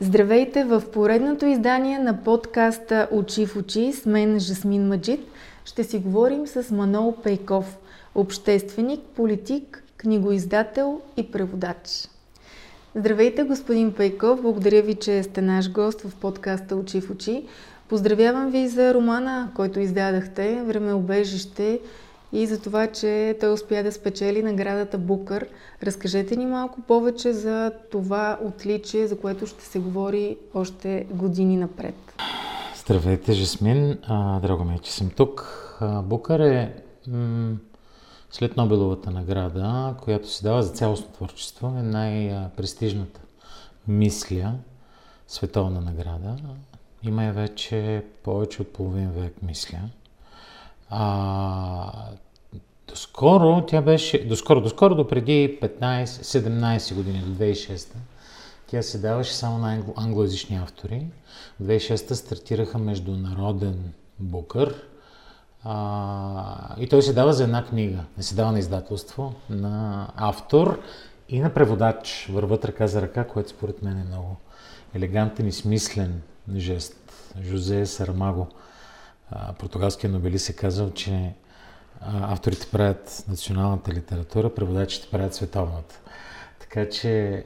Здравейте в поредното издание на подкаста Очи в очи с мен Жасмин Маджид. Ще си говорим с Манол Пейков, общественик, политик, книгоиздател и преводач. Здравейте, господин Пейков. Благодаря ви, че сте наш гост в подкаста Очи в очи. Поздравявам ви за романа, който издадахте, Времеобежище и за това, че той успя да спечели наградата Букър. Разкажете ни малко повече за това отличие, за което ще се говори още години напред. Здравейте, Жасмин. Драго ми е, че съм тук. Букър е м- след Нобеловата награда, която се дава за цялостно творчество, е най-престижната мисля, световна награда. Има я вече повече от половин век, мисля. А, доскоро тя беше, доскоро, доскоро до преди 15-17 години, до 2006 тя се даваше само на англоязични автори. В 2006 стартираха международен букър а, и той се дава за една книга. Не се дава на издателство, на автор и на преводач. Върват ръка за ръка, което според мен е много елегантен и смислен жест. Жозе Сармаго португалския нобелист е казал, че авторите правят националната литература, преводачите правят световната. Така че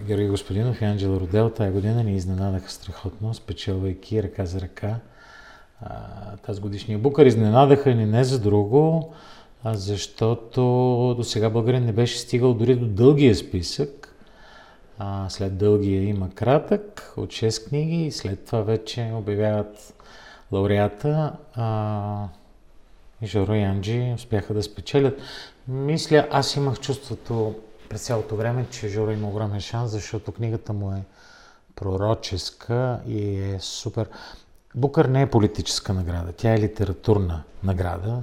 Георги Господинов и Анджела Родел тая година ни изненадаха страхотно, спечелвайки ръка за ръка тази годишния букър. Изненадаха ни не за друго, а защото до сега Българин не беше стигал дори до дългия списък. А, след дългия има кратък от 6 книги и след това вече обявяват лауреата а, и и Анджи успяха да спечелят. Мисля, аз имах чувството през цялото време, че Жоро има огромен шанс, защото книгата му е пророческа и е супер. Букър не е политическа награда, тя е литературна награда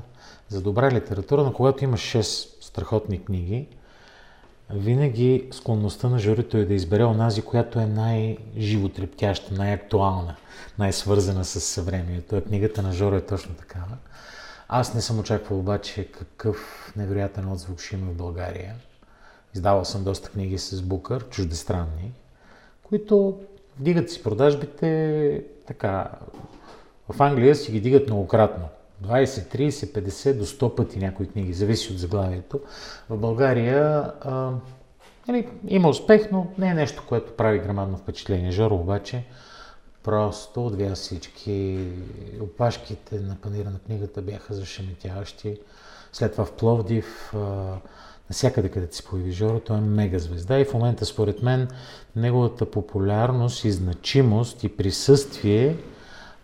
за добра литература, но когато има 6 страхотни книги, винаги склонността на журито е да избере онази, която е най-животрептяща, най-актуална, най-свързана с съвремието. Книгата на Жоро е точно такава. Аз не съм очаквал обаче какъв невероятен отзвук ще има в България. Издавал съм доста книги с Букър, чуждестранни, които дигат си продажбите така. В Англия си ги дигат многократно. 20, 30, 50 до 100 пъти някои книги, зависи от заглавието. В България а, нали, има успех, но не е нещо, което прави грамадно впечатление. Жоро обаче просто отвя всички. Опашките на панира на книгата бяха зашеметяващи. След това в Пловдив, а, насякъде където се появи Жоро, той е мега звезда и в момента според мен неговата популярност и значимост и присъствие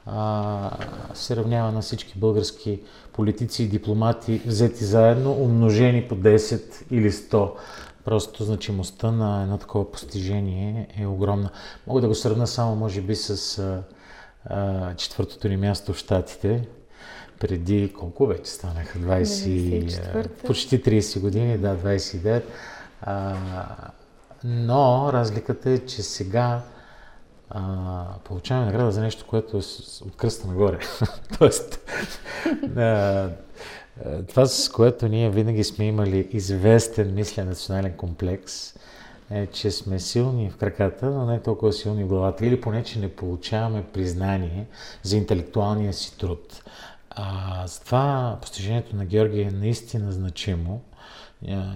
а, се равнява на всички български политици и дипломати взети заедно, умножени по 10 или 100. Просто значимостта на едно такова постижение е огромна. Мога да го сравна само, може би, с а, а, четвъртото ни място в Штатите. Преди колко вече станаха? 20, почти 30 години, да, 29. А, но разликата е, че сега а, получаваме награда за нещо, което е от кръста нагоре. Тоест, а, това с което ние винаги сме имали известен, мисля, национален комплекс, е, че сме силни в краката, но не толкова силни в главата. Или поне, че не получаваме признание за интелектуалния си труд. А, с това постижението на Георги е наистина значимо.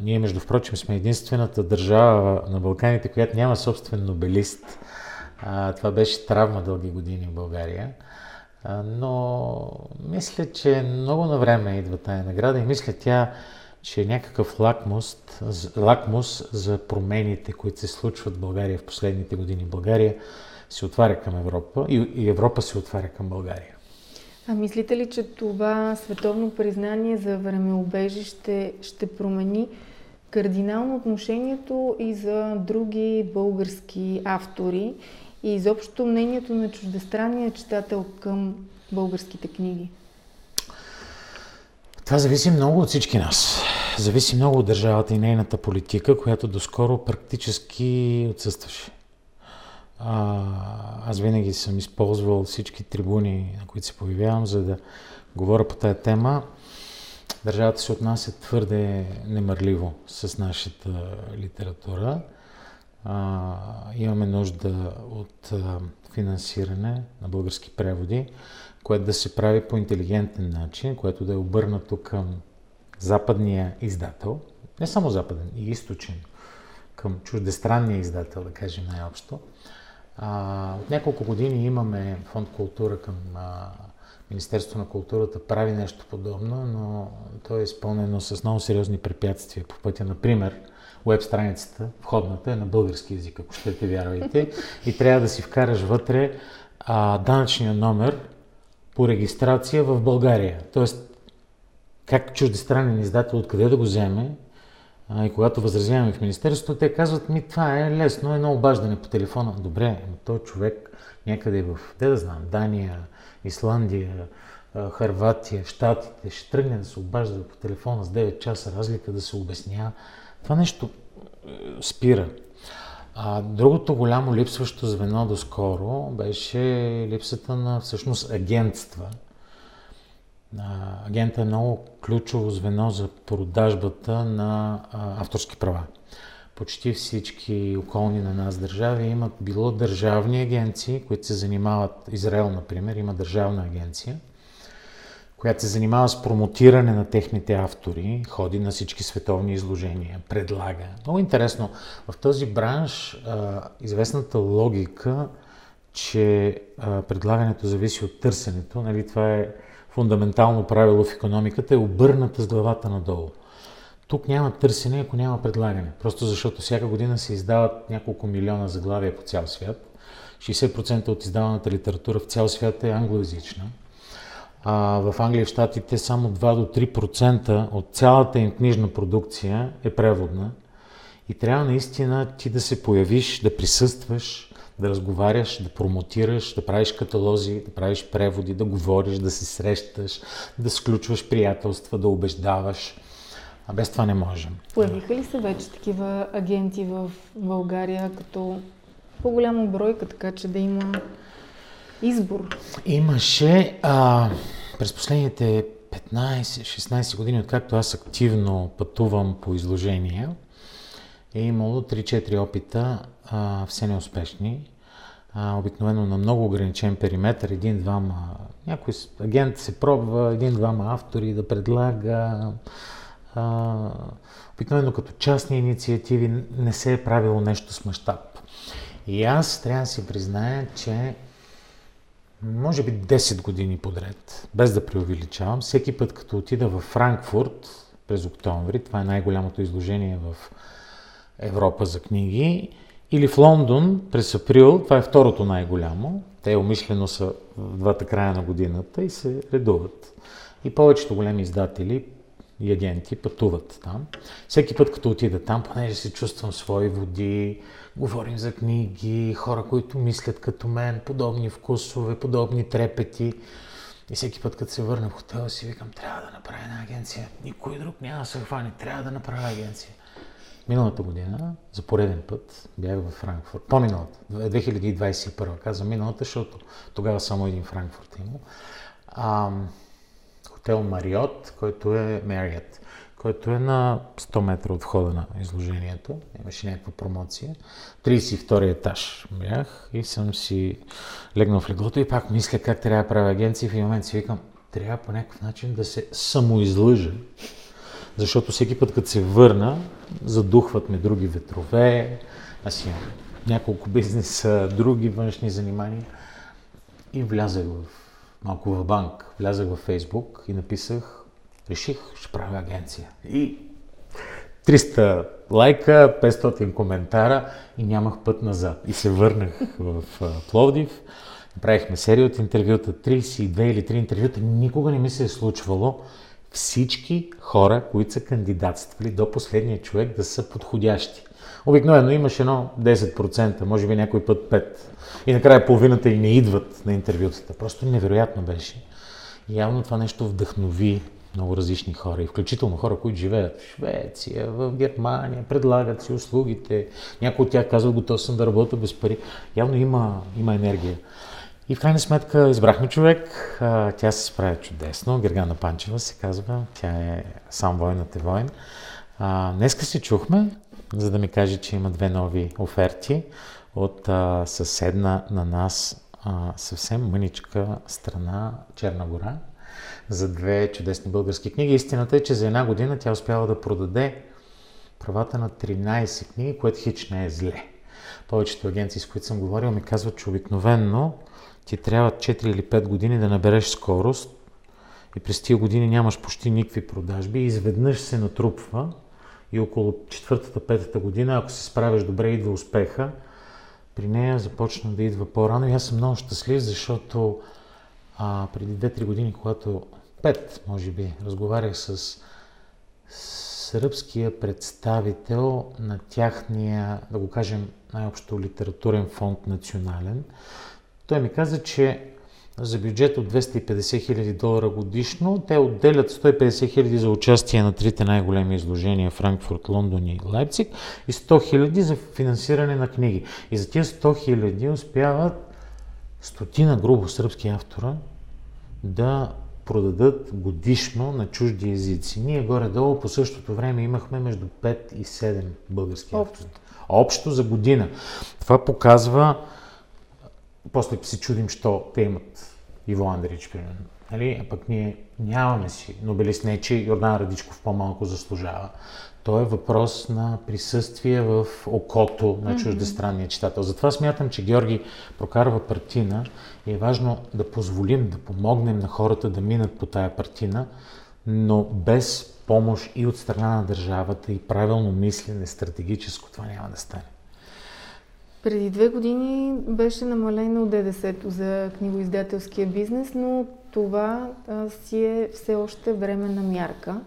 Ние, между впрочем, сме единствената държава на Балканите, която няма собствен нобелист. А, това беше травма дълги години в България. Но мисля, че много на време идва тая награда и мисля тя, че е някакъв лакмус, лакмус за промените, които се случват в България в последните години. България се отваря към Европа и Европа се отваря към България. А мислите ли, че това световно признание за времеобежище ще промени кардинално отношението и за други български автори и изобщо мнението на чуждестранния читател към българските книги? Това зависи много от всички нас. Зависи много от държавата и нейната политика, която доскоро практически отсъстваше. А, аз винаги съм използвал всички трибуни, на които се появявам, за да говоря по тая тема. Държавата се отнася твърде немърливо с нашата литература. А, имаме нужда от а, финансиране на български преводи, което да се прави по интелигентен начин, което да е обърнато към западния издател, не само западен, и източен, към чуждестранния издател, да кажем най-общо. А, от няколко години имаме фонд култура към а, Министерство на културата прави нещо подобно, но то е изпълнено с много сериозни препятствия по пътя. Например, веб страницата, входната е на български язик, ако ще те вярвайте, и трябва да си вкараш вътре а, данъчния номер по регистрация в България. Тоест, как чуждестранен издател откъде да го вземе, а, и когато възразяваме в Министерството, те казват, ми това е лесно, едно обаждане по телефона. Добре, но той човек някъде в, де да знам, Дания, Исландия, Харватия, Штатите, ще тръгне да се обажда по телефона с 9 часа разлика, да се обяснява. Това нещо е, спира. А другото голямо липсващо звено доскоро беше липсата на всъщност агентства. Агента е много ключово звено за продажбата на авторски права. Почти всички околни на нас държави имат било държавни агенции, които се занимават, Израел, например, има държавна агенция, която се занимава с промотиране на техните автори, ходи на всички световни изложения, предлага. Много интересно, в този бранш а, известната логика, че а, предлагането зависи от търсенето, нали, това е фундаментално правило в економиката, е обърната с главата надолу. Тук няма търсене, ако няма предлагане. Просто защото всяка година се издават няколко милиона заглавия по цял свят. 60% от издаваната литература в цял свят е англоязична. А в Англия и в Штатите само 2 до 3% от цялата им книжна продукция е преводна. И трябва наистина ти да се появиш, да присъстваш, да разговаряш, да промотираш, да правиш каталози, да правиш преводи, да говориш, да се срещаш, да сключваш приятелства, да убеждаваш. А без това не можем. Появиха ли се вече такива агенти в България като по-голяма бройка, така че да има избор? Имаше а, през последните 15-16 години, откакто аз активно пътувам по изложения, е имало 3-4 опита, а, все неуспешни. А, обикновено на много ограничен периметр, един-двама, някой агент се пробва, един-двама автори да предлага, а, обикновено като частни инициативи не се е правило нещо с мащаб. И аз трябва да си призная, че може би 10 години подред, без да преувеличавам, всеки път като отида в Франкфурт през октомври, това е най-голямото изложение в Европа за книги, или в Лондон през април, това е второто най-голямо, те умишлено са в двата края на годината и се редуват. И повечето големи издатели и агенти пътуват там. Всеки път, като отида там, понеже се чувствам свои води, говорим за книги, хора, които мислят като мен, подобни вкусове, подобни трепети. И всеки път, като се върна в хотела, си викам, трябва да направя една агенция. Никой друг няма да се хване, трябва да направя агенция. Миналата година, за пореден път, бях в Франкфурт. По-миналата, 2021, казвам миналата, защото тогава само един Франкфурт имал хотел Мариот, който е Мерият, който е на 100 метра от входа на изложението. Имаше някаква промоция. 32 етаж бях и съм си легнал в леглото и пак мисля как трябва да правя агенция. В един момент си викам, трябва по някакъв начин да се самоизлъжа. Защото всеки път, като се върна, задухват ме други ветрове, аз имам няколко бизнеса, други външни занимания и влязах в малко в банк. Влязах във Фейсбук и написах, реших, ще правя агенция. И 300 лайка, 500 коментара и нямах път назад. И се върнах в Пловдив. Правихме серия от интервюта, 32 или 3 интервюта. Никога не ми се е случвало всички хора, които са кандидатствали до последния човек да са подходящи. Обикновено имаш едно 10%, може би някой път 5%. И накрая половината и не идват на интервютата. Просто невероятно беше. Явно това нещо вдъхнови много различни хора, и включително хора, които живеят в Швеция, в Германия, предлагат си услугите. Някои от тях казват, готов съм да работя без пари. Явно има, има енергия. И в крайна сметка избрахме човек, тя се справя чудесно, Гергана Панчева се казва, тя е сам войната е войн. Днеска се чухме, за да ми каже, че има две нови оферти от съседна на нас съвсем мъничка страна Черна гора за две чудесни български книги. Истината е, че за една година тя успява да продаде правата на 13 книги, което хич не е зле. Повечето агенции, с които съм говорил, ми казват, че обикновенно ти трябва 4 или 5 години да набереш скорост и през тия години нямаш почти никакви продажби и изведнъж се натрупва и около четвъртата, петата година, ако се справиш добре, идва успеха. При нея започна да идва по-рано и аз съм много щастлив, защото а, преди 2-3 години, когато 5, може би, разговарях с сръбския представител на тяхния, да го кажем най-общо литературен фонд национален, той ми каза, че за бюджет от 250 хиляди долара годишно, те отделят 150 хиляди за участие на трите най-големи изложения Франкфурт, Лондон и Лайпциг и 100 хиляди за финансиране на книги. И за тези 100 хиляди успяват стотина грубо сръбски автора да продадат годишно на чужди езици. Ние горе-долу по същото време имахме между 5 и 7 български Общо. автори. Общо за година. Това показва после се чудим, що те имат Иво Андрич, примерно. Нали? А пък ние нямаме си Нобелист, не че Йордан Радичков по-малко заслужава. То е въпрос на присъствие в окото на чуждестранния читател. Затова смятам, че Георги прокарва партина е важно да позволим, да помогнем на хората да минат по тая партина, но без помощ и от страна на държавата и правилно мислене стратегическо, това няма да стане. Преди две години беше намалено ДДС-то за книгоиздателския бизнес, но това а, си е все още временна мярка.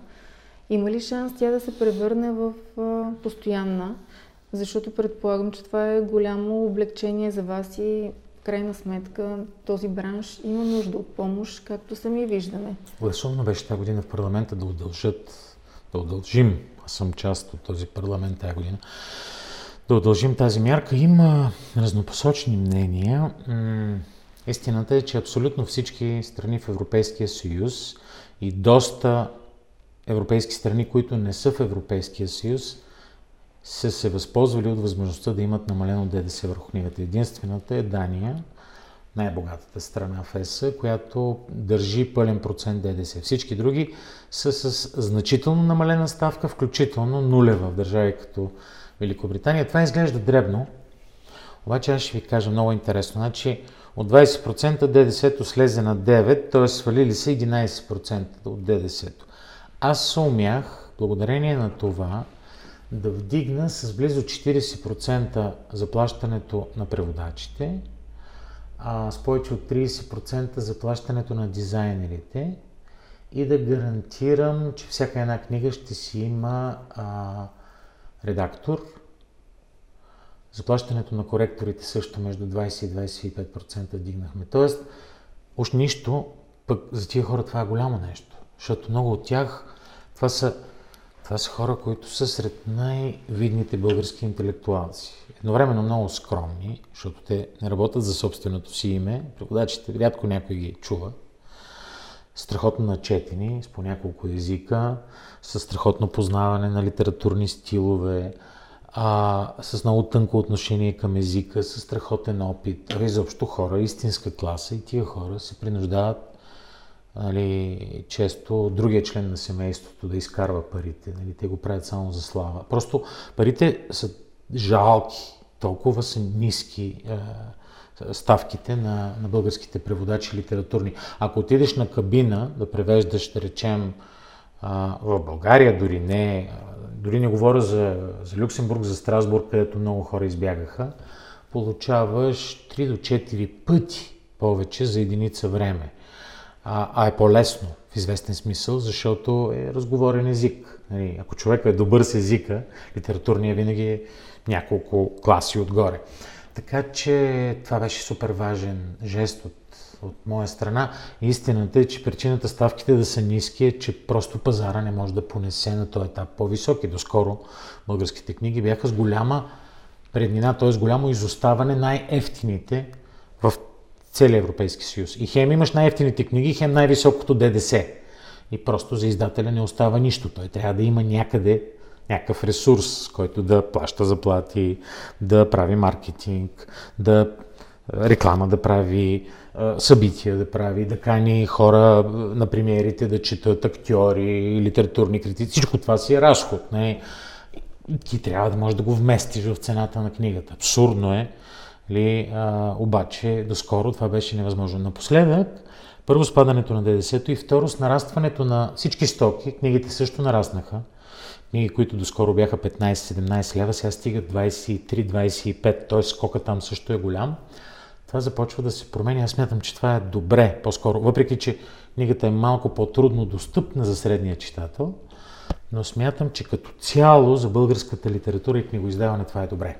Има ли шанс тя да се превърне в а, постоянна? Защото предполагам, че това е голямо облегчение за вас и крайна сметка този бранш има нужда от помощ, както сами виждаме. Гласувано беше тази година в парламента да удължат, да удължим, аз съм част от този парламент тази година, да удължим тази мярка. Има разнопосочни мнения. Истината е, че абсолютно всички страни в Европейския съюз и доста европейски страни, които не са в Европейския съюз, са се възползвали от възможността да имат намалено ДДС върху книгата. Единствената е Дания, най-богатата страна в ЕС, която държи пълен процент ДДС. Всички други са с значително намалена ставка, включително нулева в държави като Великобритания. Това изглежда дребно, обаче аз ще ви кажа много интересно. Значи от 20% ДДС-то слезе на 9, т.е. свалили се 11% от ДДС-то. Аз умях, благодарение на това, да вдигна с близо 40% заплащането на преводачите, а с повече от 30% заплащането на дизайнерите и да гарантирам, че всяка една книга ще си има а, редактор. Заплащането на коректорите също между 20 и 25% дигнахме. Тоест, уж нищо, пък за тия хора това е голямо нещо. Защото много от тях, това са, това са хора, които са сред най-видните български интелектуалци. Едновременно много скромни, защото те не работят за собственото си име. Преводачите рядко някой ги чува страхотно начетени, с по няколко езика, с страхотно познаване на литературни стилове, а, с много тънко отношение към езика, с страхотен опит. А изобщо хора, истинска класа и тия хора се принуждават нали, често другия член на семейството да изкарва парите. Нали, те го правят само за слава. Просто парите са жалки, толкова са ниски. Е, ставките на, на българските преводачи литературни. Ако отидеш на кабина да превеждаш, да речем, в България, дори не, дори не говоря за, за Люксембург, за Страсбург, където много хора избягаха, получаваш 3 до 4 пъти повече за единица време. А, а е по-лесно в известен смисъл, защото е разговорен език. Нали, ако човек е добър с езика, литературния винаги е няколко класи отгоре. Така че това беше супер важен жест от, от моя страна. Истината е, че причината ставките да са ниски е, че просто пазара не може да понесе на този етап по-високи. Доскоро българските книги бяха с голяма преднина, т.е. голямо изоставане най-ефтините в целия Европейски съюз. И хем имаш най-ефтините книги, хем най-високото ДДС. И просто за издателя не остава нищо. Той трябва да има някъде някакъв ресурс, който да плаща заплати, да прави маркетинг, да реклама да прави, събития да прави, да кани хора на премиерите да четат актьори, литературни критици. Всичко това си е разход. Не? Ти трябва да можеш да го вместиш в цената на книгата. Абсурдно е. Ли, а, обаче, доскоро това беше невъзможно. Напоследък, първо спадането на ДДС-то и второ с нарастването на всички стоки, книгите също нараснаха. Книги, които доскоро бяха 15-17 лева, сега стигат 23-25, т.е. скока там също е голям това започва да се променя. Аз смятам, че това е добре, по-скоро. Въпреки, че книгата е малко по-трудно достъпна за средния читател, но смятам, че като цяло за българската литература и книгоиздаване това е добре.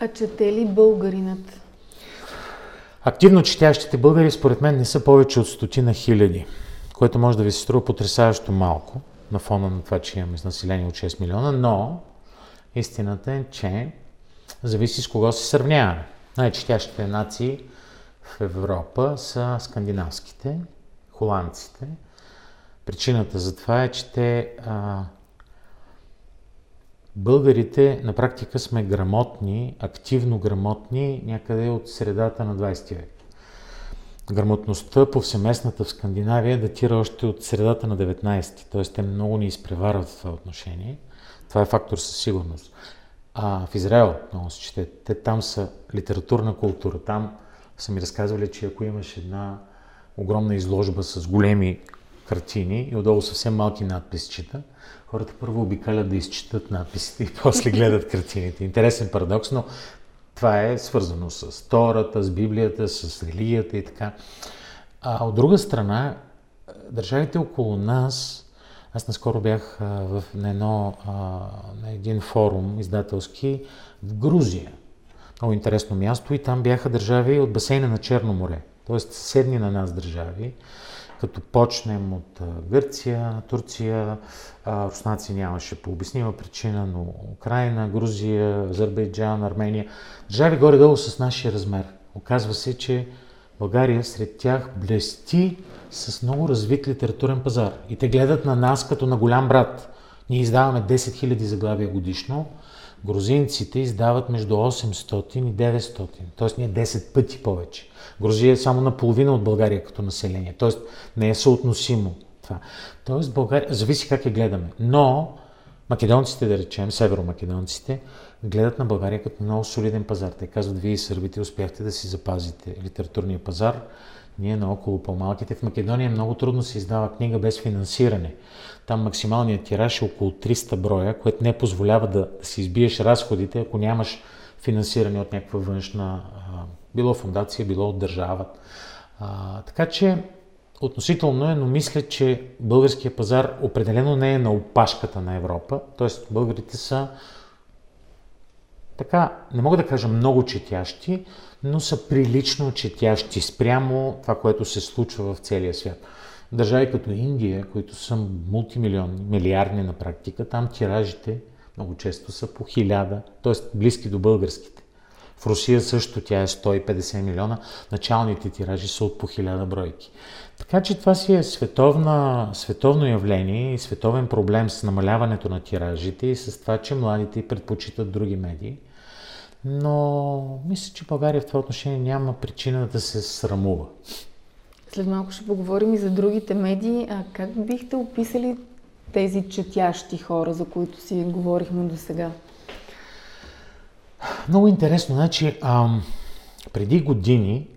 А чете ли българинът? Активно четящите българи, според мен, не са повече от стотина хиляди, което може да ви се струва потрясаващо малко на фона на това, че имаме население от 6 милиона, но истината е, че зависи с кого се сравняваме. Най-четящите нации в Европа са скандинавските, холандците. Причината за това е, че те а, българите на практика сме грамотни, активно грамотни някъде от средата на 20 век. Грамотността повсеместната в Скандинавия датира още от средата на 19, т.е. те много ни изпреварват в това отношение. Това е фактор със сигурност. А, в Израел много се чете. Те там са литературна култура. Там са ми разказвали, че ако имаш една огромна изложба с големи картини и отдолу съвсем малки надписчета, хората първо обикалят да изчитат надписите и после гледат картините. Интересен парадокс, но това е свързано с Тората, с Библията, с религията и така. А от друга страна, държавите около нас аз наскоро бях в, на, едно, на един форум издателски в Грузия. Много интересно място и там бяха държави от басейна на Черно море. Тоест седни на нас държави, като почнем от Гърция, Турция, руснаци нямаше по обяснима причина, но Украина, Грузия, Азербайджан, Армения. Държави горе-долу с нашия размер. Оказва се, че България сред тях блести с много развит литературен пазар. И те гледат на нас като на голям брат. Ние издаваме 10 000 заглавия годишно, грузинците издават между 800 и 900, т.е. ние 10 пъти повече. Грузия е само наполовина от България като население, т.е. не е съотносимо това. Т.е. България, зависи как я гледаме. Но македонците, да речем, северомакедонците, гледат на България като много солиден пазар. Те казват, вие сърбите успяхте да си запазите литературния пазар, ние на около по-малките. В Македония много трудно се издава книга без финансиране. Там максималният тираж е около 300 броя, което не позволява да, да си избиеш разходите, ако нямаш финансиране от някаква външна, било фундация, било от държавата. А, така че относително е, но мисля, че българския пазар определено не е на опашката на Европа. Тоест българите са така, не мога да кажа много четящи, но са прилично четящи спрямо това, което се случва в целия свят. Държави като Индия, които са мултимилионни, милиардни на практика, там тиражите много често са по хиляда, т.е. близки до българските. В Русия също тя е 150 милиона, началните тиражи са от по хиляда бройки. Така че това си е световна, световно явление и световен проблем с намаляването на тиражите и с това, че младите предпочитат други медии. Но мисля, че България в това отношение няма причина да се срамува. След малко ще поговорим и за другите медии. А как бихте описали тези четящи хора, за които си говорихме до сега? Много интересно. Значи, ам, преди години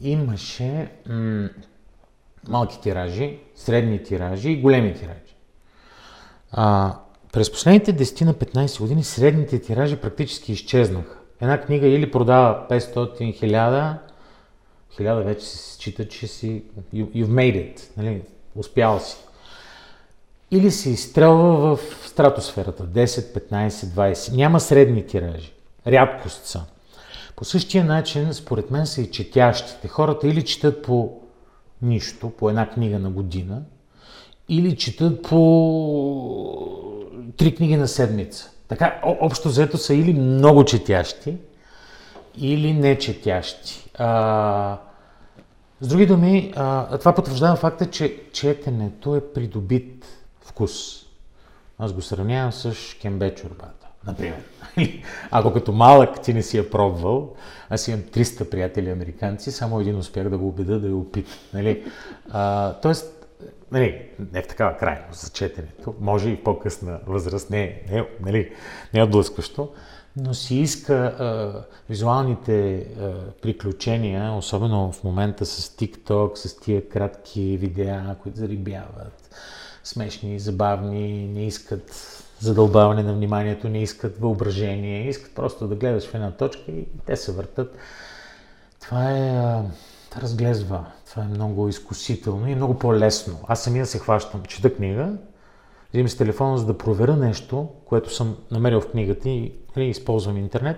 имаше м- малки тиражи, средни тиражи и големи тиражи. А, през последните 10 на 15 години средните тиражи практически изчезнаха. Една книга или продава 500 1000, 1000 вече се счита, че си you, you've made it, нали? успял си. Или се изстрелва в стратосферата 10, 15, 20. Няма средни тиражи. Рядкост са. По същия начин, според мен, са и четящите. Хората или четат по нищо, по една книга на година, или четат по три книги на седмица. Така, общо взето са или много четящи, или не четящи. А, с други думи, а, това потвърждава факта, че четенето е придобит вкус. аз го сравнявам с кембе чорбата, например. Ако като малък ти не си я пробвал, аз имам 300 приятели американци, само един успях да го убеда да я опита. Нали? А, тоест, нали, не в такава крайност за четенето, може и в по-късна възраст, не, не, нали, не е отблъскващо, но си иска а, визуалните а, приключения, особено в момента с TikTok, с тия кратки видеа, които зарибяват, смешни, забавни, не искат задълбаване на вниманието, не искат въображение, искат просто да гледаш в една точка и те се въртат. Това е... Това разглезва. Това е много изкусително и много по-лесно. Аз самия се хващам, чета книга, взимам с телефона, за да проверя нещо, което съм намерил в книгата и нали, използвам интернет.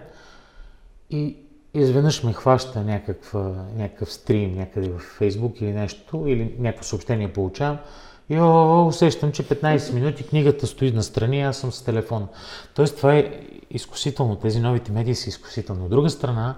И изведнъж ме хваща някаква, някакъв стрим някъде в Фейсбук или нещо, или някакво съобщение получавам и о, усещам, че 15 минути книгата стои на страни, аз съм с телефона. Тоест това е изкусително, тези новите медии са изкусителни. От друга страна,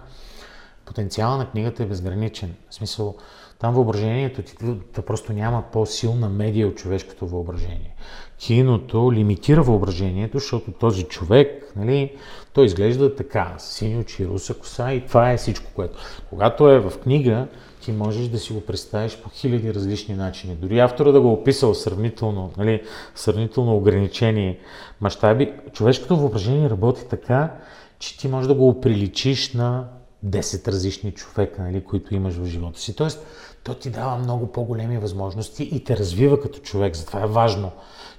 потенциала на книгата е безграничен. В смисъл, там въображението ти да просто няма по-силна медия от човешкото въображение. Киното лимитира въображението, защото този човек, нали, той изглежда така, сини очи, руса коса и това е всичко, което. Когато е в книга, ти можеш да си го представиш по хиляди различни начини. Дори автора да го е описал сравнително, нали, сравнително ограничени мащаби, човешкото въображение работи така, че ти можеш да го приличиш на 10 различни човека, нали, които имаш в живота си. Тоест, то ти дава много по-големи възможности и те развива като човек. Затова е важно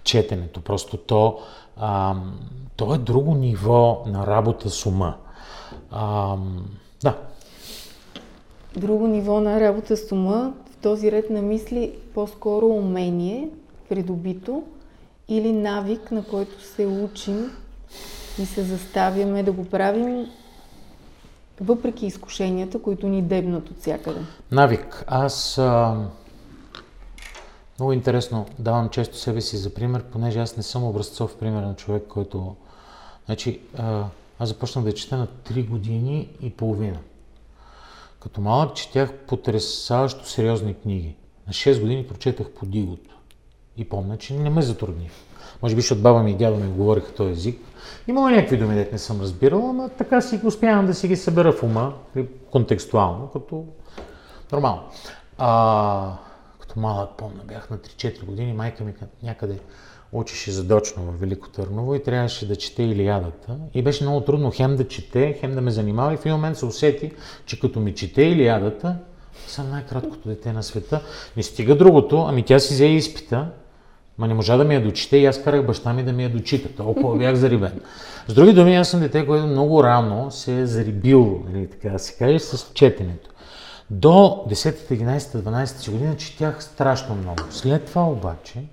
четенето. Просто то, а, то е друго ниво на работа с ума. А, да, друго ниво на работа с ума, в този ред на мисли по-скоро умение, придобито, или навик, на който се учим и се заставяме да го правим, въпреки изкушенията, които ни дебнат от всякъде. Навик. Аз а, много интересно давам често себе си за пример, понеже аз не съм образцов пример на човек, който... Значи, а, аз започнах да чета на 3 години и половина. Като малък четях потрясаващо сериозни книги. На 6 години прочетах по Дигото. И помня, че не ме затрудни. Може би, защото баба ми и дядо ми говориха този език. Има някакви думи, дете не съм разбирал, но така си успявам да си ги събера в ума, контекстуално, като нормално. А, като малък помня, бях на 3-4 години, майка ми някъде учеше задочно в Велико Търново и трябваше да чете Илиадата. И беше много трудно хем да чете, хем да ме занимава и в един момент се усети, че като ми чете Илиадата, съм най-краткото дете на света. Не стига другото, ами тя си взе изпита, ма не можа да ми я дочете и аз карах баща ми да ми я дочита. Толкова бях зарибен. С други думи, аз съм дете, което много рано се е зарибил, нали, така да се каже, с четенето. До 10, 11, 12 година четях страшно много. След това обаче,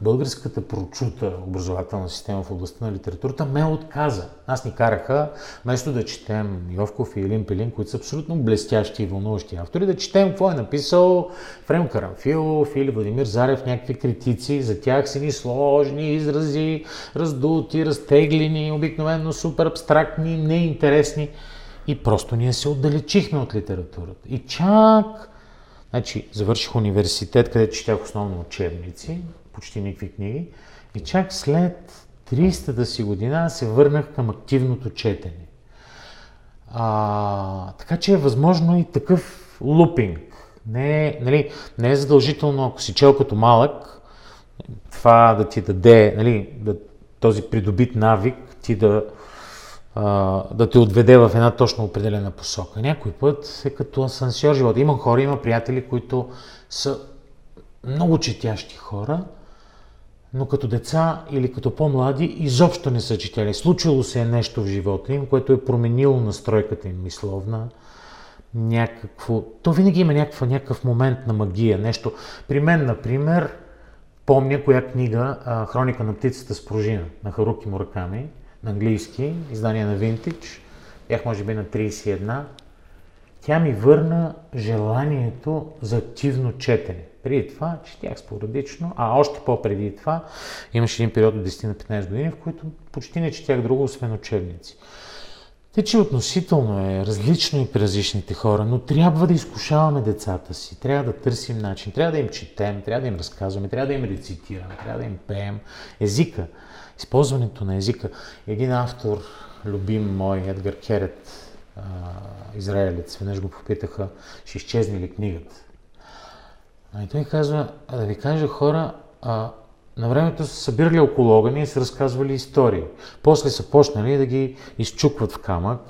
българската прочута образователна система в областта на литературата ме отказа. Нас ни караха, вместо да четем Йовков и Елин Пелин, които са абсолютно блестящи и вълнуващи автори, да четем какво е написал Фрем Карамфилов или Владимир Зарев, някакви критици. За тях си ни сложни изрази, раздути, разтеглени, обикновено супер абстрактни, неинтересни. И просто ние се отдалечихме от литературата. И чак Значи, завърших университет, където четях основно учебници, почти никакви книги. И чак след 30-та си година се върнах към активното четене. А, така че е възможно и такъв лупинг. Не, е, нали, не е задължително, ако си чел като малък, това да ти даде, нали, да, този придобит навик, ти да, а, да те отведе в една точно определена посока. Някой път е като асансьор живота. Има хора, има приятели, които са много четящи хора, но като деца или като по-млади изобщо не са четяли. Случило се е нещо в живота им, което е променило настройката им мисловна, някакво... То винаги има някаква, някакъв момент на магия, нещо. При мен, например, помня коя книга, Хроника на птицата с пружина, на Харуки Мураками, на английски, издание на Vintage. Бях може би на 31. Тя ми върна желанието за активно четене. Преди това четях спорадично, а още по-преди това имаше един период от 10 на 15 години, в който почти не четях друго, освен учебници. Те, че относително е различно и при различните хора, но трябва да изкушаваме децата си, трябва да търсим начин, трябва да им четем, трябва да им разказваме, трябва да им рецитираме, трябва да им пеем. Езика, използването на езика. Един автор, любим мой, Едгар Керет, израелец, веднъж го попитаха, ще изчезне ли книгата. А и той казва, а да ви кажа хора, а, на времето са събирали около огъня и са разказвали истории. После са почнали да ги изчукват в камък,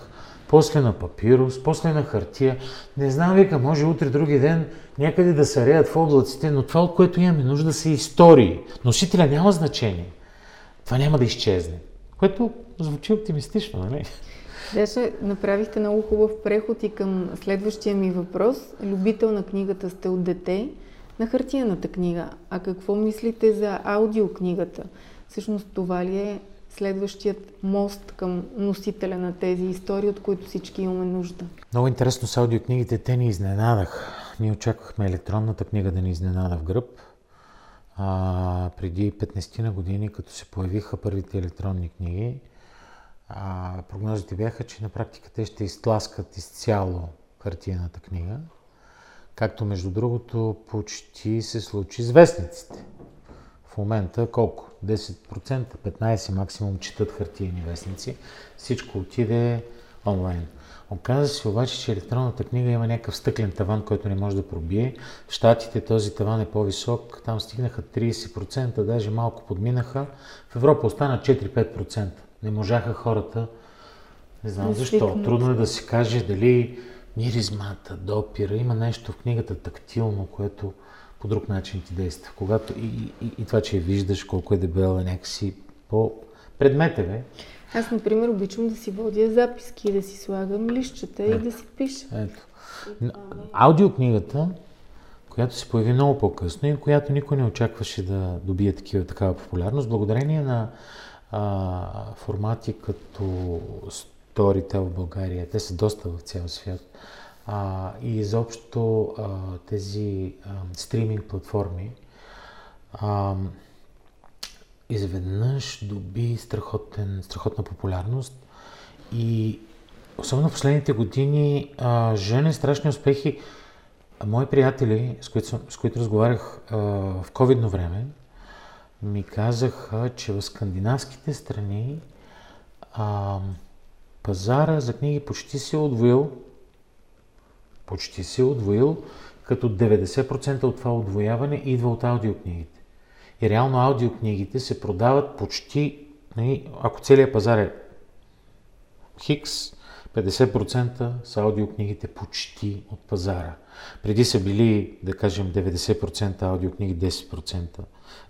после на папирус, после на хартия. Не знам, вика, може утре, други ден някъде да се реят в облаците, но това, от което имаме нужда, са истории. Носителя няма значение. Това няма да изчезне. Което звучи оптимистично, нали? Беше, направихте много хубав преход и към следващия ми въпрос. Любител на книгата сте от дете на хартияната книга. А какво мислите за аудиокнигата? Всъщност това ли е следващият мост към носителя на тези истории, от които всички имаме нужда? Много интересно с аудиокнигите. Те ни изненадах. Ние очаквахме електронната книга да ни изненада в гръб. А, преди 15 на години, като се появиха първите електронни книги, а, прогнозите бяха, че на практика те ще изтласкат изцяло хартияната книга. Както между другото почти се случи с вестниците. В момента колко? 10%, 15% максимум четат хартиени вестници. Всичко отиде онлайн. Оказва се обаче, че електронната книга има някакъв стъклен таван, който не може да пробие. В Штатите този таван е по-висок, там стигнаха 30%, даже малко подминаха. В Европа остана 4-5%. Не можаха хората, не знам защо. Трудно е да се каже дали миризмата, допира, има нещо в книгата тактилно, което по друг начин ти действа. Когато и, и, и това, че я виждаш колко е дебела, някакси по предмете, бе. Аз, например, обичам да си водя записки, да си слагам лищата Ето. и да си пиша. Ето. Аудиокнигата, която се появи много по-късно и която никой не очакваше да добие такива, такава популярност, благодарение на а, формати като Storytel в България. Те са доста в цял свят. А, и изобщо а, тези а, стриминг платформи а, изведнъж доби страхотен, страхотна популярност и особено в последните години а, жене страшни успехи. Мои приятели, с които, с които разговарях а, в ковидно време, ми казаха, че в скандинавските страни а, пазара за книги почти се е отвоил, почти се е отвоил, като 90% от това отвояване идва от аудиокнигите. И реално аудиокнигите се продават почти, нали, ако целият пазар е Хикс, 50% са аудиокнигите почти от пазара. Преди са били, да кажем, 90% аудиокниги, 10%.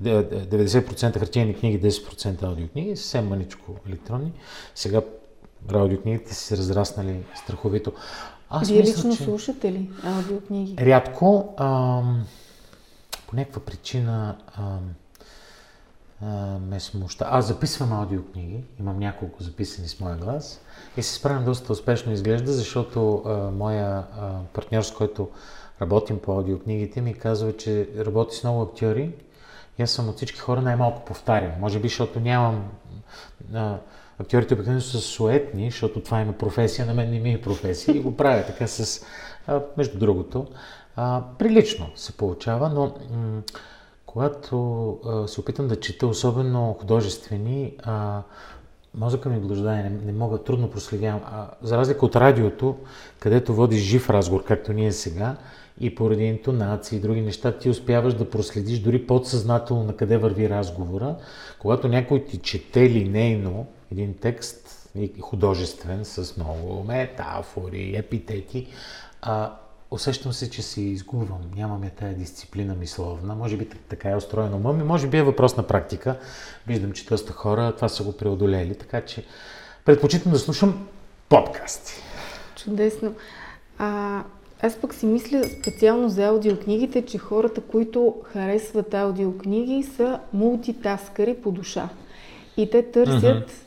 90% хартиени книги, 10% аудиокниги, съвсем маничко електронни. Сега аудиокнигите са се разраснали страховито. Аз Вие мисля, лично че... слушате ли аудиокниги? Рядко. Ам, по някаква причина ам, а, ме смуща. Аз записвам аудиокниги, имам няколко записани с моя глас и се справям доста успешно изглежда, защото а, моя а, партньор, с който работим по аудиокнигите, ми казва, че работи с много актьори и аз съм от всички хора най-малко повтарям. Може би, защото нямам... А, актьорите обикновено са суетни, защото това има професия, на мен не ми е професия и го правя така с... Между другото, прилично се получава, но когато се опитам да чета, особено художествени, мозъка ми блуждае, не, не мога, трудно проследявам. А, за разлика от радиото, където водиш жив разговор, както ние сега, и поради интонации и други неща, ти успяваш да проследиш дори подсъзнателно на къде върви разговора. Когато някой ти чете линейно един текст, художествен, с много метафори, епитети, а, усещам се, че се изгубвам. Нямаме тая дисциплина мисловна. Може би така е устроено ума ми. Може би е въпрос на практика. Виждам, че доста хора това са го преодолели. Така че предпочитам да слушам подкасти. Чудесно. А, аз пък си мисля специално за аудиокнигите, че хората, които харесват аудиокниги, са мултитаскари по душа. И те търсят mm-hmm.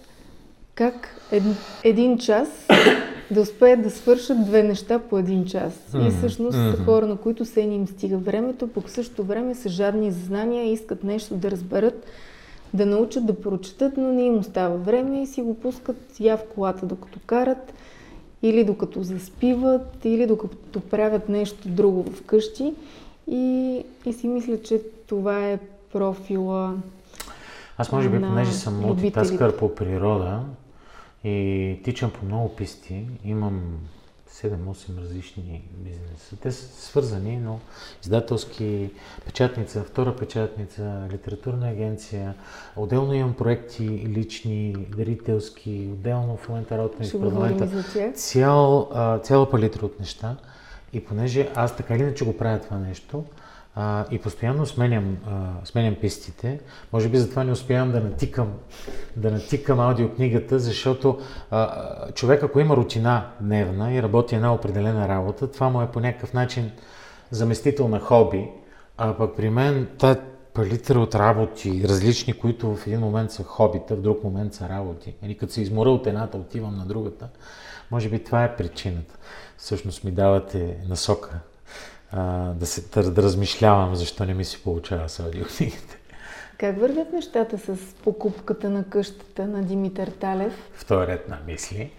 Как ед, един час да успеят да свършат две неща по един час. Mm-hmm. И всъщност mm-hmm. са хора, на които се не им стига времето, пък в същото време са жадни за знания искат нещо да разберат да научат да прочетат, но не им остава време и си го пускат я в колата докато карат, или докато заспиват, или докато правят нещо друго вкъщи. И, и си мисля, че това е профила Аз може би, понеже съм мултитаскър по природа и тичам по много писти, имам 7-8 различни бизнеса. Те са свързани, но издателски печатница, втора печатница, литературна агенция. Отделно имам проекти лични, дарителски, отделно в момента работа в парламента. Цял, цяла палитра от неща. И понеже аз така или иначе го правя това нещо, а, и постоянно сменям, а, сменям пистите. Може би затова не успявам да натикам, да натикам аудиокнигата, защото а, човек, ако има рутина дневна и работи една определена работа, това му е по някакъв начин заместител на хоби. А пък при мен та палитра от работи, различни, които в един момент са хобита, в друг момент са работи. Или като се измора от едната, отивам на другата. Може би това е причината. Всъщност ми давате насока а, да, се, да, да размишлявам защо не ми се получава с аудиокнигите. Как вървят нещата с покупката на къщата на Димитър Талев? Втори ред на мисли.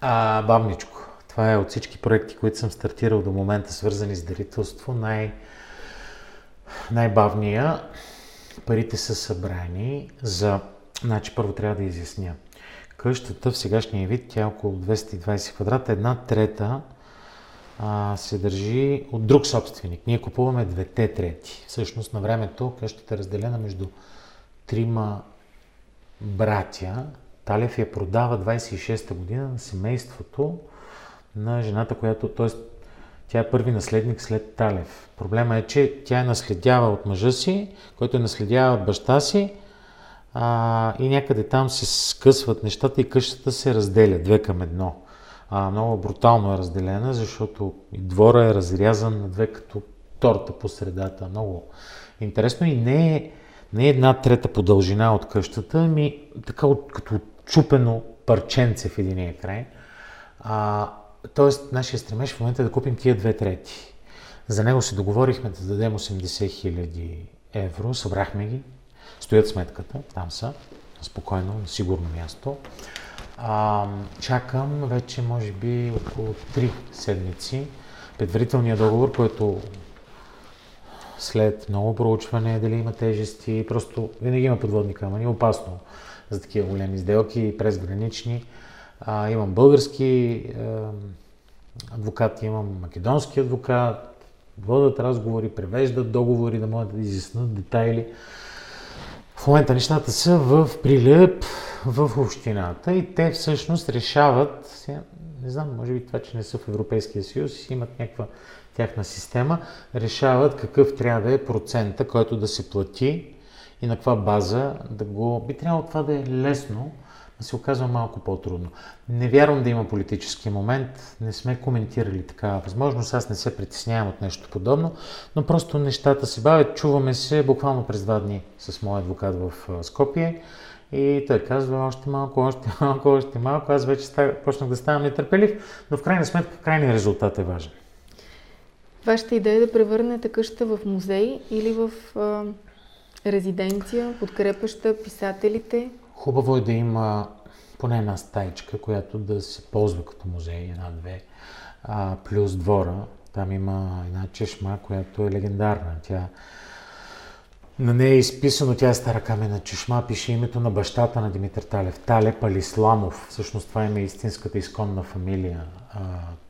А, бавничко. Това е от всички проекти, които съм стартирал до момента, свързани с дарителство, най- най-бавния. Парите са събрани за... Значи първо трябва да изясня. Къщата в сегашния вид, тя е около 220 квадрата, една трета а, се държи от друг собственик. Ние купуваме двете трети. Всъщност на времето къщата е разделена между трима братя. Талев я продава 26-та година на семейството на жената, която, т.е. тя е първи наследник след Талев. Проблема е, че тя е наследява от мъжа си, който е наследява от баща си а, и някъде там се скъсват нещата и къщата се разделя две към едно а, много брутално е разделена, защото и двора е разрязан на две като торта по средата. Много интересно и не е, не е една трета по дължина от къщата, ами така от, като чупено парченце в единия край. А, тоест, нашия стремеж в момента е да купим тия две трети. За него се договорихме да дадем 80 хиляди евро, събрахме ги, стоят сметката, там са, спокойно, на сигурно място. А, чакам вече, може би, около 3 седмици предварителния договор, който след много проучване, дали има тежести, просто винаги има подводни камъни, опасно за такива големи сделки, презгранични. А, имам български е, адвокат, имам македонски адвокат, водят разговори, превеждат договори, да могат да изяснат детайли. В момента нещата са в прилеп в общината и те всъщност решават, не знам, може би това, че не са в Европейския съюз, имат някаква тяхна система, решават какъв трябва да е процента, който да се плати и на каква база да го... Би трябвало това да е лесно, но се оказва малко по-трудно. Не вярвам да има политически момент, не сме коментирали такава възможност, аз не се притеснявам от нещо подобно, но просто нещата се бавят. Чуваме се буквално през два дни с моят адвокат в Скопие и той казва още малко, още малко, още малко. Аз вече став, почнах да ставам нетърпелив, но в крайна сметка крайният резултат е важен. Вашата идея е да превърнете къщата в музей или в резиденция, подкрепаща писателите? Хубаво е да има поне една стайчка, която да се ползва като музей, една-две, плюс двора. Там има една чешма, която е легендарна. Тя на нея е изписано, тя е стара камена чешма, пише името на бащата на Димитър Талев, Тале Палисламов. Всъщност това е истинската изконна фамилия.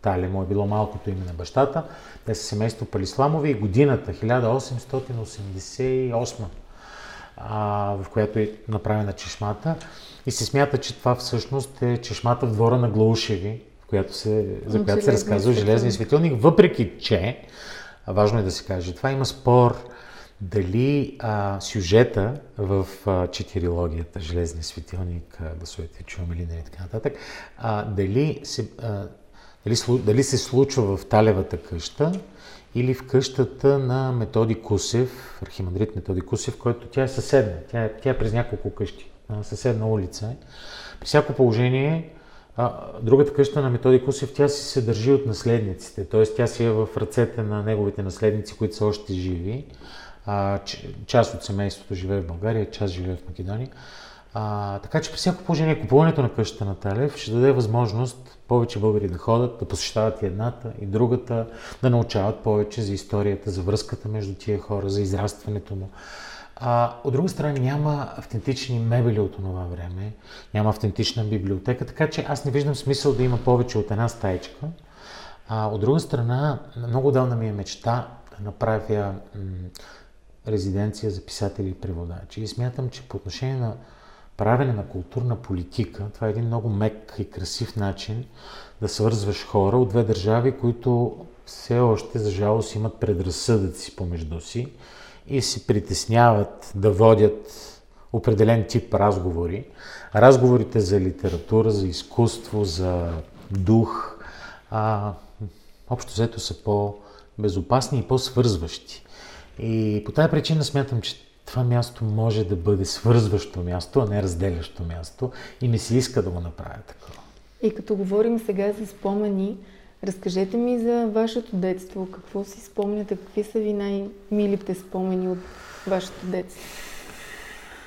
Тале му е било малкото име на бащата. Те са семейство Палисламови и годината 1888, в която е направена чешмата. И се смята, че това всъщност е чешмата в двора на Глаушеви, в която се, за която се разказва Железния светилник, въпреки че, важно е да се каже, това има спор дали а, сюжета в а, четирилогията Железния светилник, гласовете чуваме ли, нали, така нататък, а, дали, се, а, дали, дали се случва в Талевата къща или в къщата на Методи Кусев, архимандрит Методи Кусев, който тя е съседна, тя е, тя е през няколко къщи, съседна улица. Е. При всяко положение, а, другата къща на Методи Кусев, тя си се държи от наследниците, т.е. тя си е в ръцете на неговите наследници, които са още живи А, част от семейството живее в България, част живее в Македония. А, така че при всяко положение купуването на къщата на Талев ще даде възможност повече българи да ходят, да посещават и едната и другата, да научават повече за историята, за връзката между тия хора, за израстването му. А, от друга страна няма автентични мебели от това време, няма автентична библиотека, така че аз не виждам смисъл да има повече от една стаечка. А, от друга страна, много дълна ми е мечта да направя м- резиденция за писатели и преводачи. И смятам, че по отношение на правене на културна политика, това е един много мек и красив начин да свързваш хора от две държави, които все още, за жалост, имат предразсъдъци помежду си и се притесняват да водят определен тип разговори. Разговорите за литература, за изкуство, за дух, а, общо взето са по-безопасни и по-свързващи. И по тази причина смятам, че това място може да бъде свързващо място, а не разделящо място и не си иска да го направя такова. И като говорим сега за спомени, разкажете ми за вашето детство. Какво си спомняте? Какви са ви най-милите спомени от вашето детство?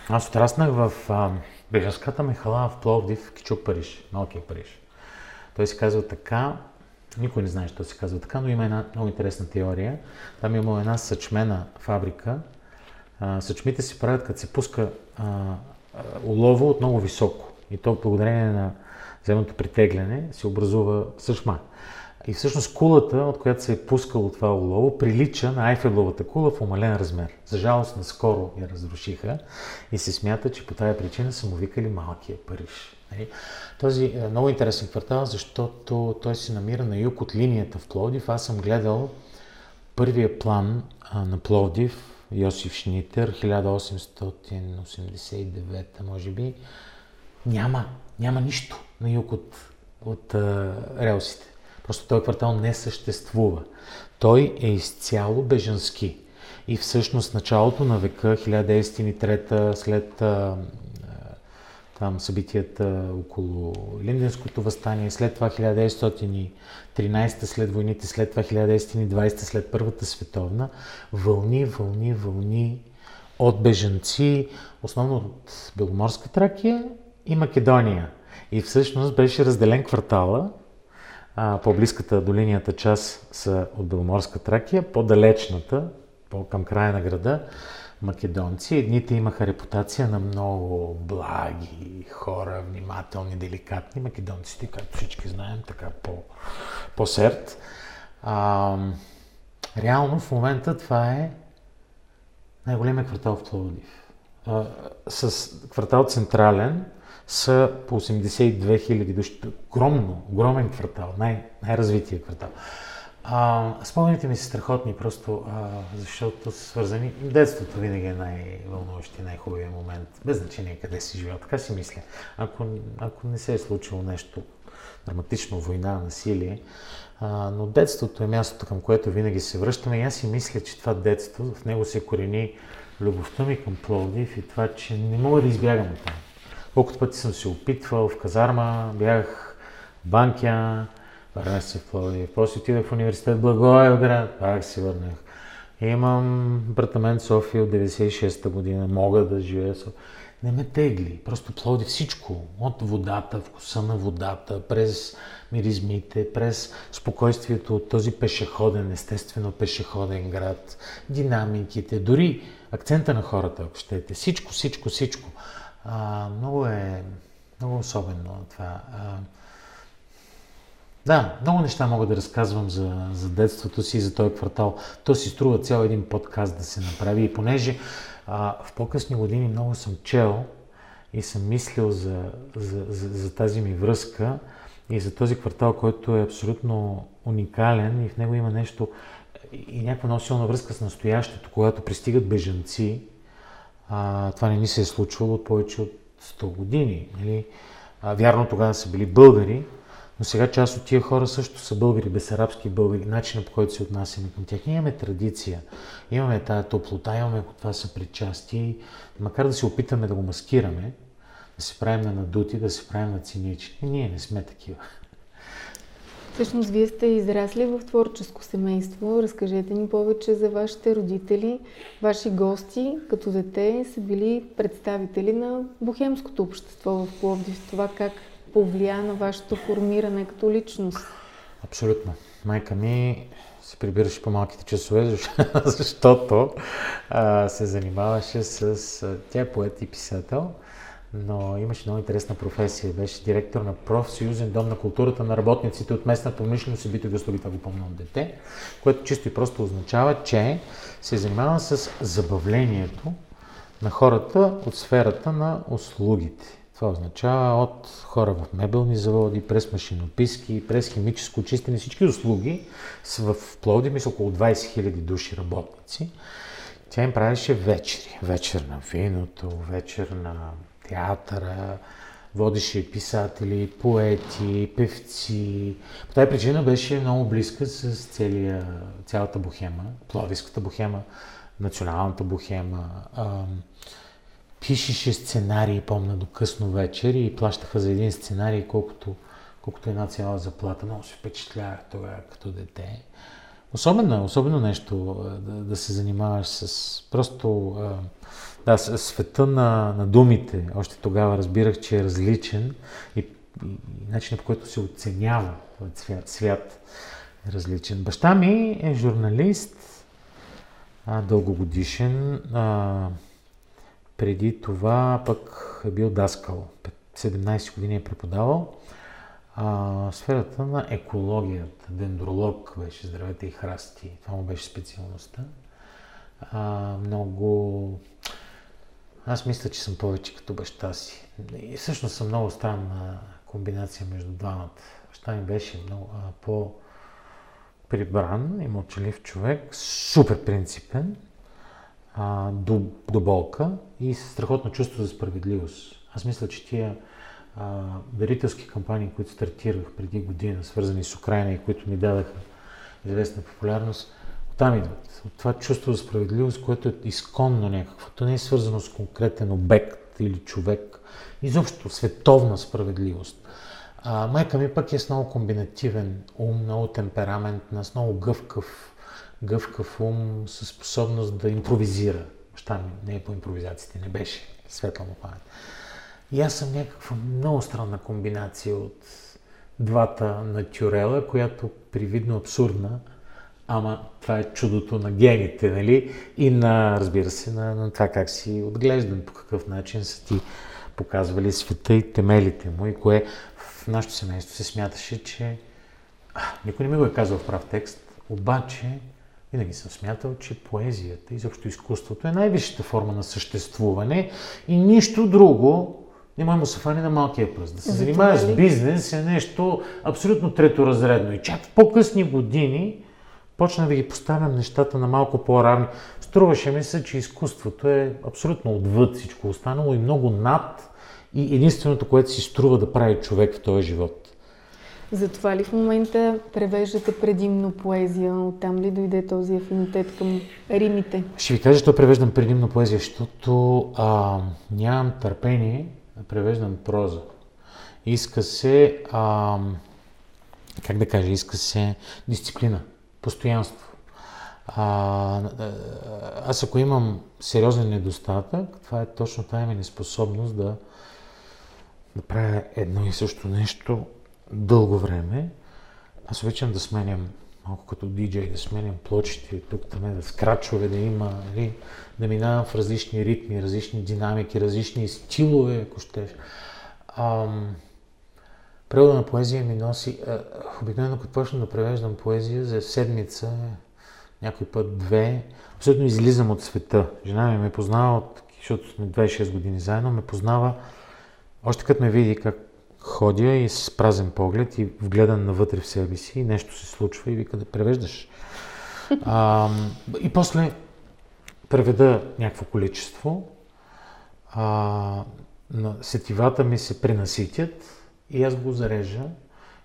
Аз отраснах в а, бежанската мехала в Пловдив, Кичук Париж, малкия Париж. Той се казва така, никой не знае, що се казва така, но има една много интересна теория. Там има една съчмена фабрика, съчмите се правят, като се пуска а, улова от много високо. И то благодарение на земното притегляне се образува съчма. И всъщност кулата, от която се е пускало това улово, прилича на Айфеловата кула в умален размер. За жалост, наскоро я разрушиха и се смята, че по тази причина са му викали малкия Париж. Нали? Този е много интересен квартал, защото той се намира на юг от линията в Пловдив. Аз съм гледал първия план на Пловдив Йосиф Шнитер, 1889, може би, няма, няма нищо на юг от, от а, релсите. Просто този квартал не съществува. Той е изцяло бежански. И всъщност началото на века, 1903, след а, там събитията около Линденското възстание, след това 1913, след войните, след това 1920, след Първата световна, вълни, вълни, вълни от бежанци, основно от Беломорска Тракия и Македония. И всъщност беше разделен квартала, по-близката до линията част са от Беломорска Тракия, по-далечната, по- към края на града, македонци. Едните имаха репутация на много благи хора, внимателни, деликатни. Македонците, както всички знаем, така по, по-серд. А, реално в момента това е най-големият квартал в Пловдив. А, с квартал Централен са по 82 хиляди души. Огромно, огромен квартал, най- най-развития квартал. А, спомените ми са страхотни, просто а, защото са свързани. Детството винаги е най-вълнуващи, най-хубавия момент. Без значение къде си живея. Така си мисля. Ако, ако не се е случило нещо драматично, война, насилие, а, но детството е мястото, към което винаги се връщаме. И аз си мисля, че това детство, в него се корени любовта ми към Пловдив и това, че не мога да избягам от там. Колкото пъти съм се опитвал в казарма, бях Банкя, Върнах се в Пловдив. После отидах в университет Благоевград, пак се върнах. Имам апартамент в София от 96-та година, мога да живея в Не ме тегли, просто Пловдив всичко. От водата, вкуса на водата, през миризмите, през спокойствието от този пешеходен, естествено пешеходен град, динамиките, дори акцента на хората, ако щете. Всичко, всичко, всичко. А, много е, много особено това. А, да, много неща мога да разказвам за, за детството си за този квартал. То си струва цял един подкаст да се направи. И понеже а, в по-късни години много съм чел и съм мислил за, за, за, за тази ми връзка и за този квартал, който е абсолютно уникален и в него има нещо и някаква много силна връзка с настоящето, когато пристигат бежанци. А, това не ни се е случвало от повече от 100 години. Нали? А, вярно, тогава са били българи, но сега част от тия хора също са българи, бесарабски българи, начинът по който се отнасяме към тях. Ние имаме традиция, имаме тая топлота, имаме това са причастие. Макар да се опитаме да го маскираме, да се правим на надути, да се правим на цинични, ние не сме такива. Всъщност, вие сте израсли в творческо семейство. Разкажете ни повече за вашите родители. Ваши гости, като дете, са били представители на бухемското общество в Пловдив. Това как повлия на вашето формиране като личност? Абсолютно. Майка ми се прибираше по малките часове, защото а, се занимаваше с... Тя е поет и писател но имаше много интересна професия. Беше директор на профсъюзен дом на културата на работниците от местната промишленост и битови услуги, това го помня от дете, което чисто и просто означава, че се занимава с забавлението на хората от сферата на услугите. Това означава от хора в мебелни заводи, през машинописки, през химическо чистене, всички услуги в Пловди, мисля около 20 000 души работници. Тя им правеше вечери. Вечер на виното, вечер на театъра, водеше писатели, поети, певци. По тази причина беше много близка с целия, цялата бухема, пловиската бухема, националната бухема. А, пишеше сценарии, помня, до късно вечер и плащаха за един сценарий, колкото, колкото една цяла заплата. Много се впечатлявах тогава като дете. Особено, особено нещо да, да се занимаваш с просто да, света на, на думите. Още тогава разбирах, че е различен и, и начинът по който се оценява свят, свят е различен. Баща ми е журналист, дългогодишен. Преди това пък е бил даскал. 17 години е преподавал. А, сферата на екологията, дендролог беше здравете и храсти. Това му беше специалността. А, много аз мисля, че съм повече като баща си. И всъщност съм много странна комбинация между двамата. Баща ми беше много а, по прибран и мълчалив човек, супер принципен, а, до, до болка и страхотно чувство за справедливост. Аз мисля, че тия а, дарителски кампании, които стартирах преди година, свързани с Украина и които ми дадаха известна популярност, там идват. От това чувство за справедливост, което е изконно някакво. То не е свързано с конкретен обект или човек. Изобщо световна справедливост. А, майка ми пък е с много комбинативен ум, много темперамент, с много гъвкав, гъвкав ум, със способност да импровизира. Баща ми не е по импровизациите, не беше светла му памет. И аз съм някаква много странна комбинация от двата натюрела, която привидно абсурдна, Ама това е чудото на гените, нали? И на, разбира се, на, на това как си отглеждан, по какъв начин са ти показвали света и темелите му и кое в нашето семейство се смяташе, че а, никой не ми го е казал в прав текст, обаче винаги съм смятал, че поезията, изобщо изкуството е най-висшата форма на съществуване и нищо друго не може да се фане на малкия пръст. Да се занимаваш с бизнес е нещо абсолютно треторазредно. И чак в по-късни години почна да ги поставям нещата на малко по-равни. Струваше ми се, че изкуството е абсолютно отвъд всичко останало и много над и единственото, което си струва да прави човек в този живот. Затова ли в момента превеждате предимно поезия? Оттам ли дойде този афинитет към римите? Ще ви кажа, че превеждам предимно поезия, защото а, нямам търпение да превеждам проза. Иска се, а, как да кажа, иска се дисциплина постоянство. А, аз ако имам сериозен недостатък, това е точно тази ми неспособност да, да правя едно и също нещо дълго време. Аз обичам да сменям малко като диджей, да сменям плочите, тук там да скрачове да има, нали, да минавам в различни ритми, различни динамики, различни стилове, ако щеш. Ам, Превода на поезия ми носи... Обикновено, като почна да превеждам поезия за седмица, някой път две, абсолютно излизам от света. Жена ми ме познава, от, защото сме 26 години заедно, ме познава още като ме види как ходя и с празен поглед и вгледан навътре в себе си, и нещо се случва и вика да превеждаш. А, и после преведа някакво количество, а, сетивата ми се пренаситят, и аз го зарежа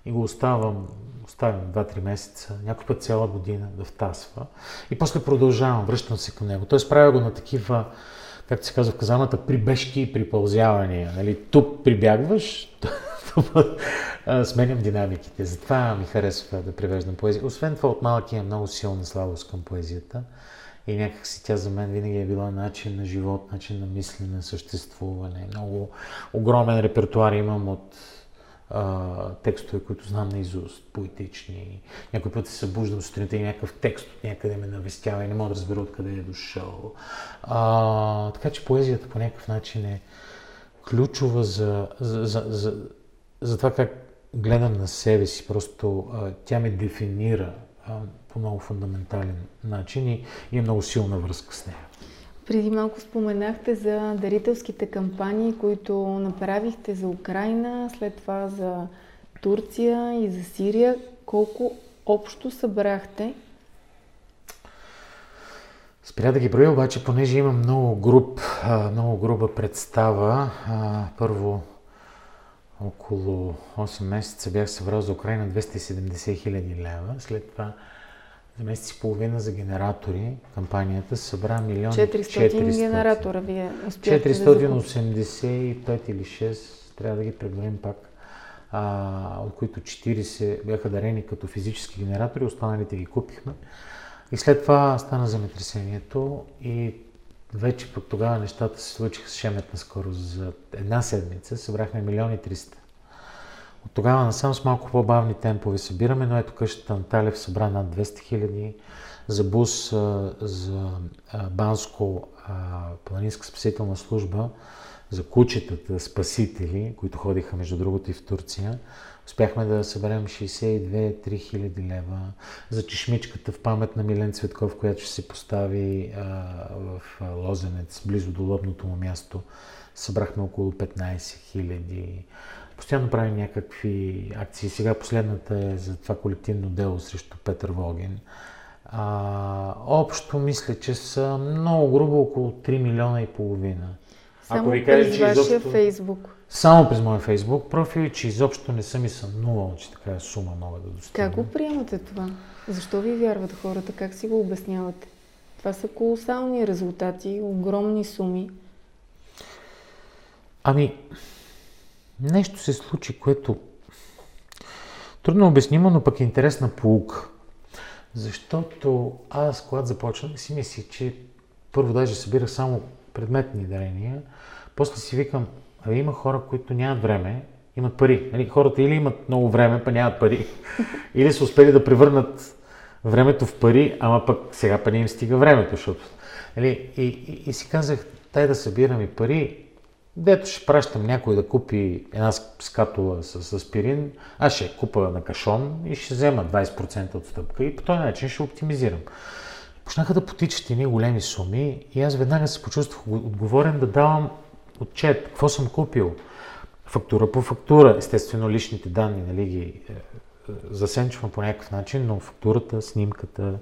и го оставам, оставям 2-3 месеца, някой път цяла година да втасва. И после продължавам, връщам се към него. Тоест правя го на такива, както се казва в казаната, прибежки и припълзявания. Нали? Тук прибягваш, сменям динамиките. Затова ми харесва да превеждам поезия. Освен това, от малък имам много силна слабост към поезията. И някакси тя за мен винаги е била начин на живот, начин на мислене, съществуване. Много огромен репертуар имам от а, текстове, които знам наизуст, поетични. Някой път се събуждам сутринта и някакъв текст от някъде ме навестява и не мога да разбера откъде е дошъл. А, така че поезията по някакъв начин е ключова за, за, за, за, за това как гледам на себе си. Просто а, тя ме дефинира а, по много фундаментален начин и, и е много силна връзка с нея. Преди малко споменахте за дарителските кампании, които направихте за Украина, след това за Турция и за Сирия. Колко общо събрахте? Спря да ги броя, обаче, понеже има много груп, много груба представа. Първо, около 8 месеца бях събрал за Украина 270 хиляди лева. След това за месец и половина за генератори кампанията събра милион 400, 400 генератора вие 485 да или 6, трябва да ги преброим пак, а, от които 40 бяха дарени като физически генератори, останалите ги купихме. И след това стана земетресението и вече пък тогава нещата се случиха с шеметна скорост. За една седмица събрахме милиони 300. От тогава насам с малко по-бавни темпове събираме, но ето къщата на Талев събра над 200 хиляди. За бус, за Банско планинска спасителна служба, за кучетата спасители, които ходиха между другото и в Турция, успяхме да съберем 62-3 хиляди лева. За чешмичката в памет на Милен Цветков, която ще се постави в Лозенец, близо до лобното му място, събрахме около 15 хиляди. Постоянно правим някакви акции. Сега последната е за това колективно дело срещу Петър Волгин. А, общо мисля, че са много грубо около 3 милиона и половина. Само Ако ви кажа, че изобщо... Фейсбук. Само през моя Фейсбук профил, че изобщо не съм и съмнувал, че такава сума мога да достигна. Как го приемате това? Защо ви вярват хората? Как си го обяснявате? Това са колосални резултати, огромни суми. Ами, нещо се случи, което трудно обяснимо, но пък е интересна полука. Защото аз, когато започнах, си мислих, че първо даже събирах само предметни дарения, после си викам, има хора, които нямат време, имат пари. Нали, хората или имат много време, па нямат пари, или са успели да превърнат времето в пари, ама пък сега па не им стига времето, защото... Нали, и, и, и си казах, тай да събирам и пари, Дето ще пращам някой да купи една скатула с аспирин, аз ще купа на кашон и ще взема 20% отстъпка и по този начин ще оптимизирам. Почнаха да потичат едни големи суми и аз веднага се почувствах отговорен да давам отчет, какво съм купил, фактура по фактура, естествено личните данни, нали ги е, е, засенчвам по някакъв начин, но фактурата, снимката,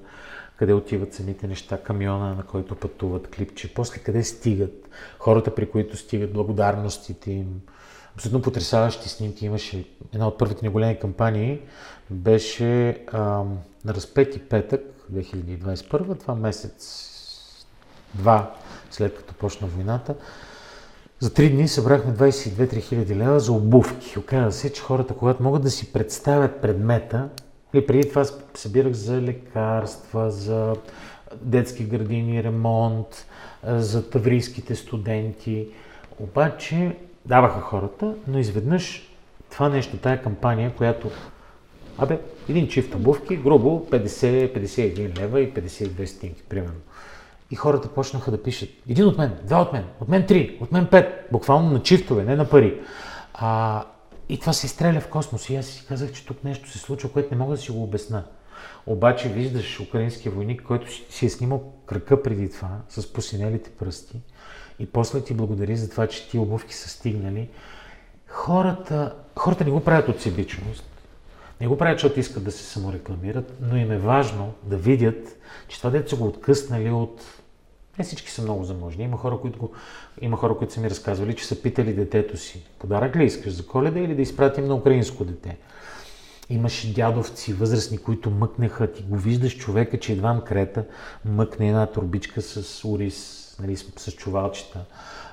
къде отиват самите неща, камиона, на който пътуват, клипче, после къде стигат, хората, при които стигат, благодарностите им. Абсолютно потрясаващи снимки. Имаше една от първите ни големи кампании, беше а, на разпети петък 2021, това месец, два след като почна войната. За три дни събрахме 22-3 хиляди лева за обувки. Оказва се, че хората, когато могат да си представят предмета, и преди това събирах за лекарства, за детски градини, ремонт, за таврийските студенти. Обаче даваха хората, но изведнъж това нещо, тая кампания, която Абе, един чифт обувки, грубо 50-51 лева и 52 стинки, примерно. И хората почнаха да пишат, един от мен, два от мен, от мен три, от мен пет, буквално на чифтове, не на пари. А, и това се изстреля в космос. И аз си казах, че тук нещо се случва, което не мога да си го обясна. Обаче виждаш украинския войник, който си е снимал кръка преди това, с посинелите пръсти, и после ти благодари за това, че ти обувки са стигнали. Хората, хората не го правят от себичност, не го правят, защото искат да се саморекламират, но им е важно да видят, че това дете са го откъснали от не всички са много заможни. Има хора, които, го, има хора, които са ми разказвали, че са питали детето си, подарък ли искаш за коледа или да изпратим на украинско дете. Имаше дядовци, възрастни, които мъкнеха, ти го виждаш човека, че едва крета, мъкне една турбичка с урис, нали, с, чувалчета.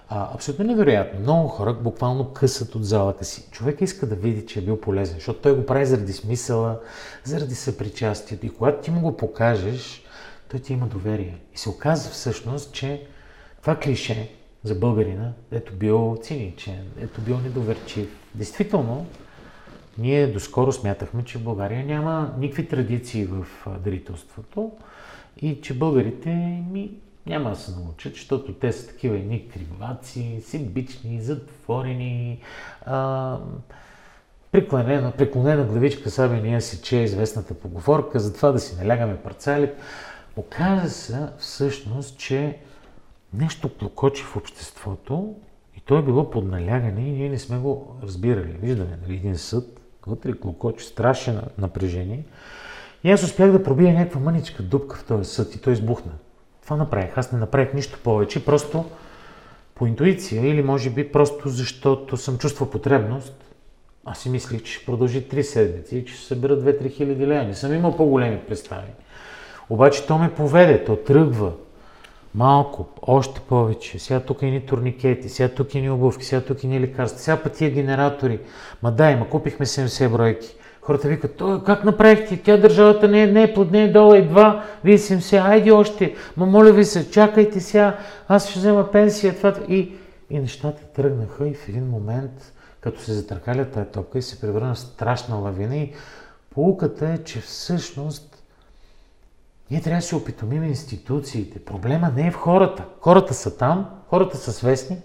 А, абсолютно невероятно. Много хора буквално късат от залата си. Човек иска да види, че е бил полезен, защото той го прави заради смисъла, заради съпричастието. И когато ти му го покажеш, той ти има доверие. И се оказва всъщност, че това клише за българина, ето бил циничен, ето бил недоверчив. Действително, ние доскоро смятахме, че в България няма никакви традиции в дарителството и че българите ми няма да се научат, защото те са такива едни криваци, симбични, затворени, а, преклонена, преклонена главичка Сабия си че е известната поговорка, за това да си налягаме парцали. Оказа се всъщност, че нещо клокочи в обществото и то е било под налягане и ние не сме го разбирали. Виждаме нали, един съд, вътре клокочи, страшен напрежение. И аз успях да пробия някаква мъничка дупка в този съд и той избухна. Това направих. Аз не направих нищо повече, просто по интуиция или може би просто защото съм чувствал потребност. Аз си мислих, че ще продължи три седмици и че ще събера 2-3 хиляди лева. Не съм имал по-големи представи. Обаче то ме поведе, то тръгва. Малко, още повече. Сега тук и ни турникети, сега тук и ни обувки, сега тук и ни лекарства, сега пък тия генератори. Ма дай, ма купихме 70 бройки. Хората викат, как направихте? Тя държавата не е, не е под не е долу, едва, вие съм се, айде още, ма моля ви се, чакайте сега, аз ще взема пенсия, това, и, и нещата тръгнаха и в един момент, като се затъркаля тази топка и се превърна в страшна лавина и полуката е, че всъщност ние трябва да се опитомим институциите. Проблема не е в хората. Хората са там, хората са свестни.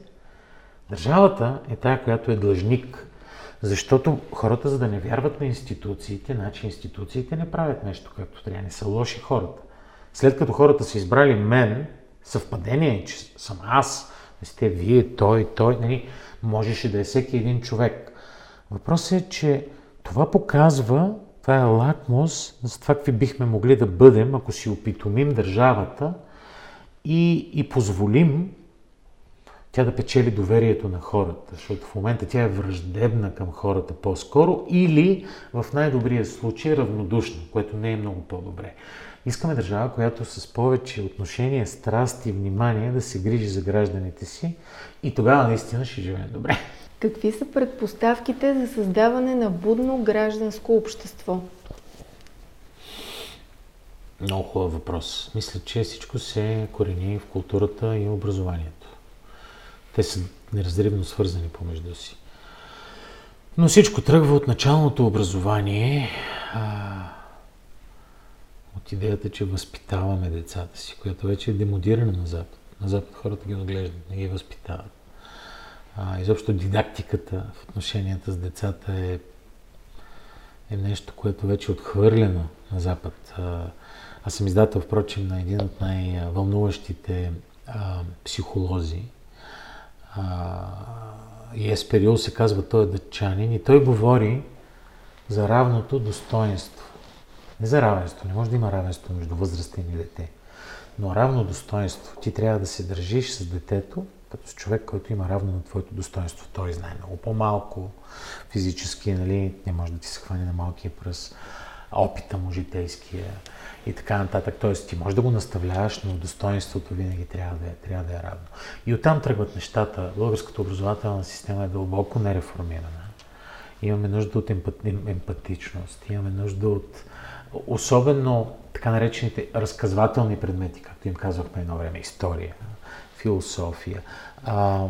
Държавата е тая, която е длъжник защото хората, за да не вярват на институциите, значи институциите не правят нещо както трябва, не са лоши хората. След като хората са избрали мен, съвпадение, че съм аз, не сте вие, той, той, нали, можеше да е всеки един човек. Въпросът е, че това показва, това е лакмус за това какви бихме могли да бъдем, ако си опитомим държавата и, и позволим тя да печели доверието на хората, защото в момента тя е враждебна към хората по-скоро или в най-добрия случай равнодушна, което не е много по-добре. Искаме държава, която с повече отношение, страст и внимание да се грижи за гражданите си и тогава наистина ще живеем добре. Какви са предпоставките за създаване на будно гражданско общество? Много хубав въпрос. Мисля, че всичко се корени в културата и образованието. Те са неразривно свързани помежду си. Но всичко тръгва от началното образование, а, от идеята, че възпитаваме децата си, която вече е демодирана на Запад. На Запад хората ги отглеждат, не ги възпитават. А, изобщо дидактиката в отношенията с децата е, е нещо, което вече е отхвърлено на Запад. А, аз съм издател, впрочем, на един от най-вълнуващите а, психолози, и Еспериол се казва, той е дъчанин и той говори за равното достоинство. Не за равенство, не може да има равенство между възрастен и дете, но равно достоинство. Ти трябва да се държиш с детето като с човек, който има равно на твоето достоинство. Той знае много по-малко физически, нали, не може да ти се хване на малкия пръст, опита му житейския и така нататък. Тоест, ти можеш да го наставляваш, но достоинството винаги трябва да е, трябва да е равно. И оттам тръгват нещата. Българската образователна система е дълбоко нереформирана. Имаме нужда от емпатичност, имаме нужда от особено така наречените разказвателни предмети, както им казвахме едно време, история, философия. А,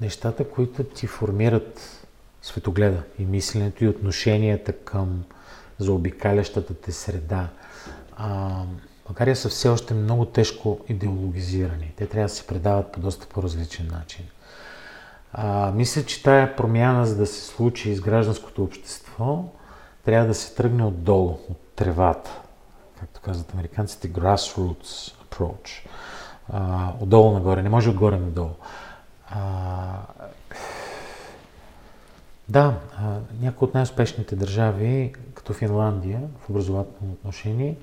нещата, които ти формират светогледа и мисленето и отношенията към заобикалящата те среда, а, България са все още много тежко идеологизирани. Те трябва да се предават по доста по-различен начин. А, мисля, че тая промяна, за да се случи из гражданското общество, трябва да се тръгне отдолу, от тревата. Както казват американците, grassroots approach. А, отдолу нагоре, не може отгоре надолу. А, да, някои от най-успешните държави, като Финландия, в образователно отношение,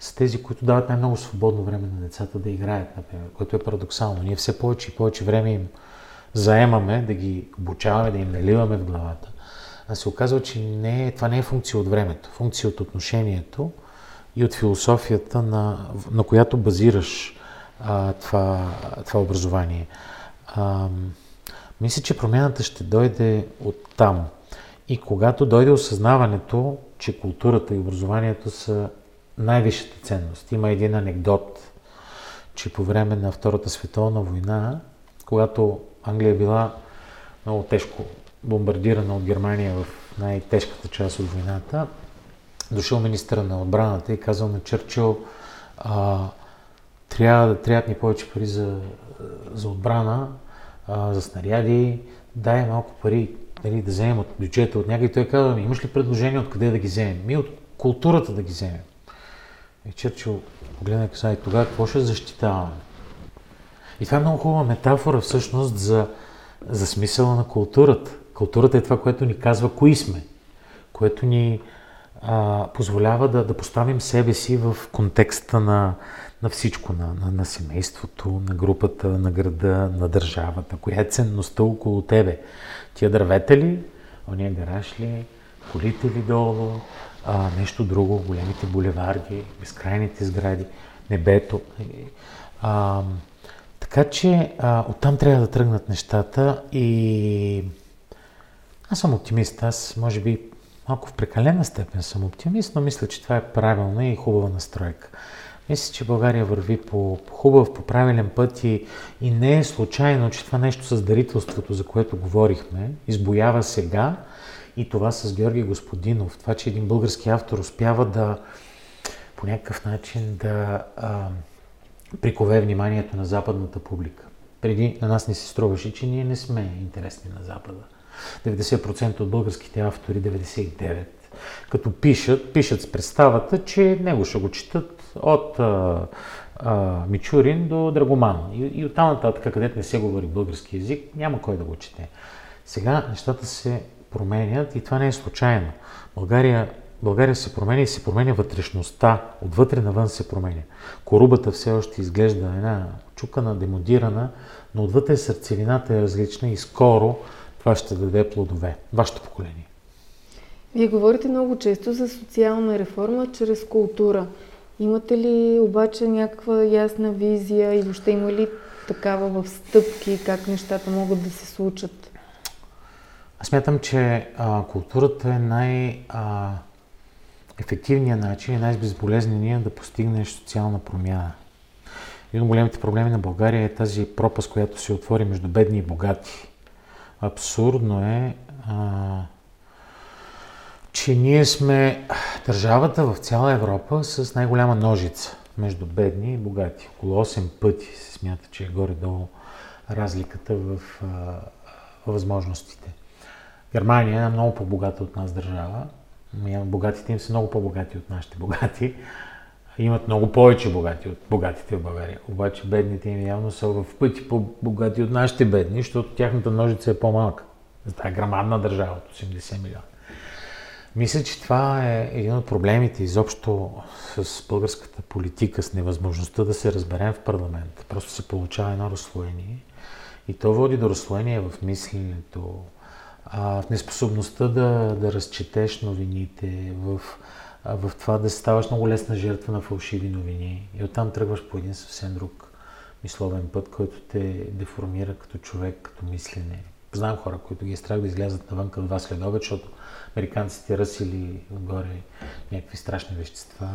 са тези, които дават най-много свободно време на децата да играят, например, което е парадоксално. Ние все повече и повече време им заемаме да ги обучаваме, да им наливаме в главата. А се оказва, че не, това не е функция от времето, функция от отношението и от философията, на, на която базираш а, това, това образование. А, мисля, че промяната ще дойде от там. И когато дойде осъзнаването, че културата и образованието са най-висшата ценност. Има един анекдот, че по време на Втората световна война, когато Англия била много тежко бомбардирана от Германия в най-тежката част от войната, дошъл министъра на отбраната и казал на Чърчил, трябва да трябват ни повече пари за, за отбрана, а, за снаряди, дай малко пари нали, да вземем от бюджета от някъде. Той казва, имаш ли предложение откъде да ги вземем? Ми от културата да ги вземем. И Чърчил погледна и и тогава какво ще защитаваме? И това е много хубава метафора всъщност за, за смисъла на културата. Културата е това, което ни казва кои сме, което ни а, позволява да, да поставим себе си в контекста на, на всичко, на, на, на семейството, на групата, на града, на държавата. Коя е ценността около тебе? Тия дървета ли? Ония гараж ли? Колите ли долу? А, нещо друго, големите булеварди, безкрайните сгради, небето. А, така че а, оттам трябва да тръгнат нещата и аз съм оптимист. Аз може би малко в прекалена степен съм оптимист, но мисля, че това е правилна и хубава настройка. Мисля, че България върви по, по хубав, по правилен път и, и не е случайно, че това нещо с дарителството, за което говорихме, избоява сега и това с Георги Господинов. Това, че един български автор успява да по някакъв начин да а, прикове вниманието на западната публика. Преди на нас не се струваше, че ние не сме интересни на Запада. 90% от българските автори, 99%, като пишат, пишат с представата, че него ще го четат от а, а, Мичурин до Драгоман. И, и оттам нататък, където не се говори български язик, няма кой да го чете. Сега нещата се променят и това не е случайно. България, България се променя и се променя вътрешността. Отвътре навън се променя. Корубата все още изглежда една чукана, демодирана, но отвътре сърцевината е различна и скоро това ще даде плодове. Вашето поколение. Вие говорите много често за социална реформа чрез култура. Имате ли обаче някаква ясна визия и въобще има ли такава в стъпки, как нещата могат да се случат? Аз смятам, че а, културата е най- а, ефективният начин и най-безболезненият да постигнеш социална промяна. Един от големите проблеми на България е тази пропаст, която се отвори между бедни и богати. Абсурдно е а, че ние сме държавата в цяла Европа с най-голяма ножица между бедни и богати. Около 8 пъти се смята, че е горе-долу разликата в, в възможностите. Германия е много по-богата от нас държава. Богатите им са много по-богати от нашите богати. Имат много повече богати от богатите в България. Обаче бедните им явно са в пъти по-богати от нашите бедни, защото тяхната ножица е по-малка. За тази грамадна държава от 80 милиона. Мисля, че това е един от проблемите изобщо с българската политика, с невъзможността да се разберем в парламент. Просто се получава едно разслоение. И то води до разслоение в мисленето, в неспособността да, да разчетеш новините, в, в това да ставаш много лесна жертва на фалшиви новини. И оттам тръгваш по един съвсем друг мисловен път, който те деформира като човек, като мислене. Знам хора, които ги е страх да излязат навън към вас след обед, защото американците ръсили отгоре някакви страшни вещества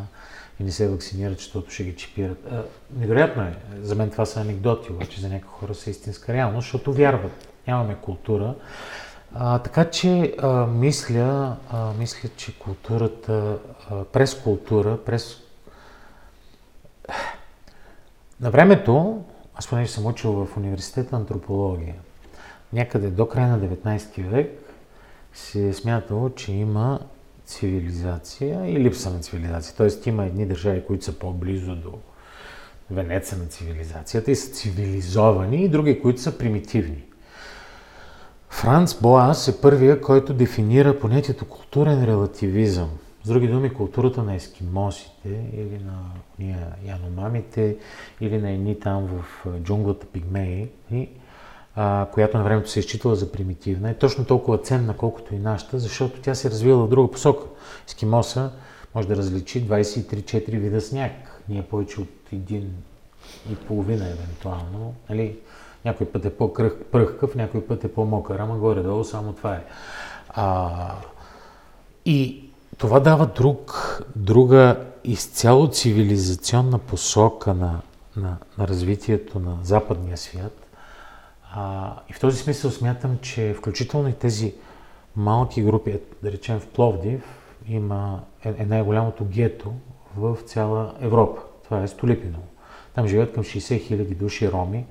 и не се вакцинират, защото ще ги чипират. А, невероятно е. За мен това са анекдоти, обаче за някои хора са истинска реалност, защото вярват. Нямаме култура. А, така че а, мисля, а, мисля, че културата, през култура, през... На времето, аз понеже съм учил в университета антропология, някъде до края на 19 век, се е смятало, че има цивилизация и липса на цивилизация. Тоест има едни държави, които са по-близо до венеца на цивилизацията и са цивилизовани, и други, които са примитивни. Франц Боас е първия, който дефинира понятието културен релативизъм. С други думи, културата на ескимосите или на ния яномамите или на едни там в джунглата пигмеи която на времето се е считала за примитивна, е точно толкова ценна, колкото и нашата, защото тя се е развила в друга посока. Ескимоса може да различи 23-4 вида сняг. Ние повече от един и половина евентуално. Нали? Някой път е по-пръхкав, някой път е по-мокър, ама горе-долу само това е. А, и това дава друг, друга изцяло цивилизационна посока на, на, на развитието на западния свят. А, и в този смисъл смятам, че включително и тези малки групи, да речем в Пловдив, има е, е най-голямото гето в цяла Европа. Това е Столипиново. Там живеят към 60 хиляди души роми,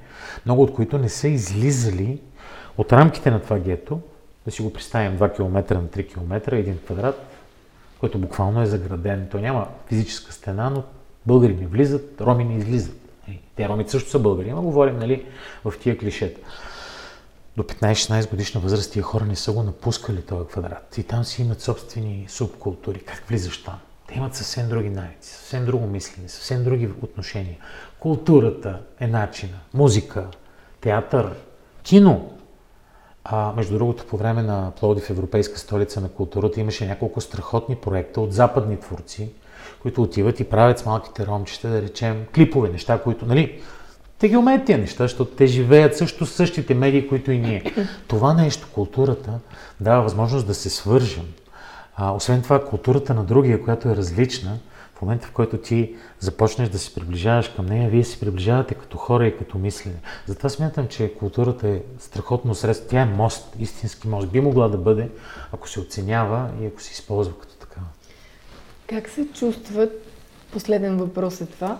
много от които не са излизали от рамките на това гето, да си го представим 2 км на 3 км, един квадрат, който буквално е заграден. Той няма физическа стена, но българи не влизат, роми не излизат. Те ромите също са българи, но говорим нали, в тия клишета. До 15-16 годишна възраст тия хора не са го напускали този квадрат. И там си имат собствени субкултури. Как влизаш там? Те имат съвсем други навици, съвсем друго мислене, съвсем други отношения. Културата е начина. Музика, театър, кино. А, между другото, по време на Плодив Европейска столица на културата имаше няколко страхотни проекта от западни творци, които отиват и правят с малките ромчета, да речем, клипове, неща, които, нали, те ги умеят тия неща, защото те живеят също същите медии, които и ние. Това нещо, културата, дава възможност да се свържем. А, освен това, културата на другия, която е различна, момента в който ти започнеш да се приближаваш към нея, вие се приближавате като хора и като мислене. Затова смятам, че културата е страхотно средство. Тя е мост, истински мост. Би могла да бъде, ако се оценява и ако се използва като такава. Как се чувстват, последен въпрос е това,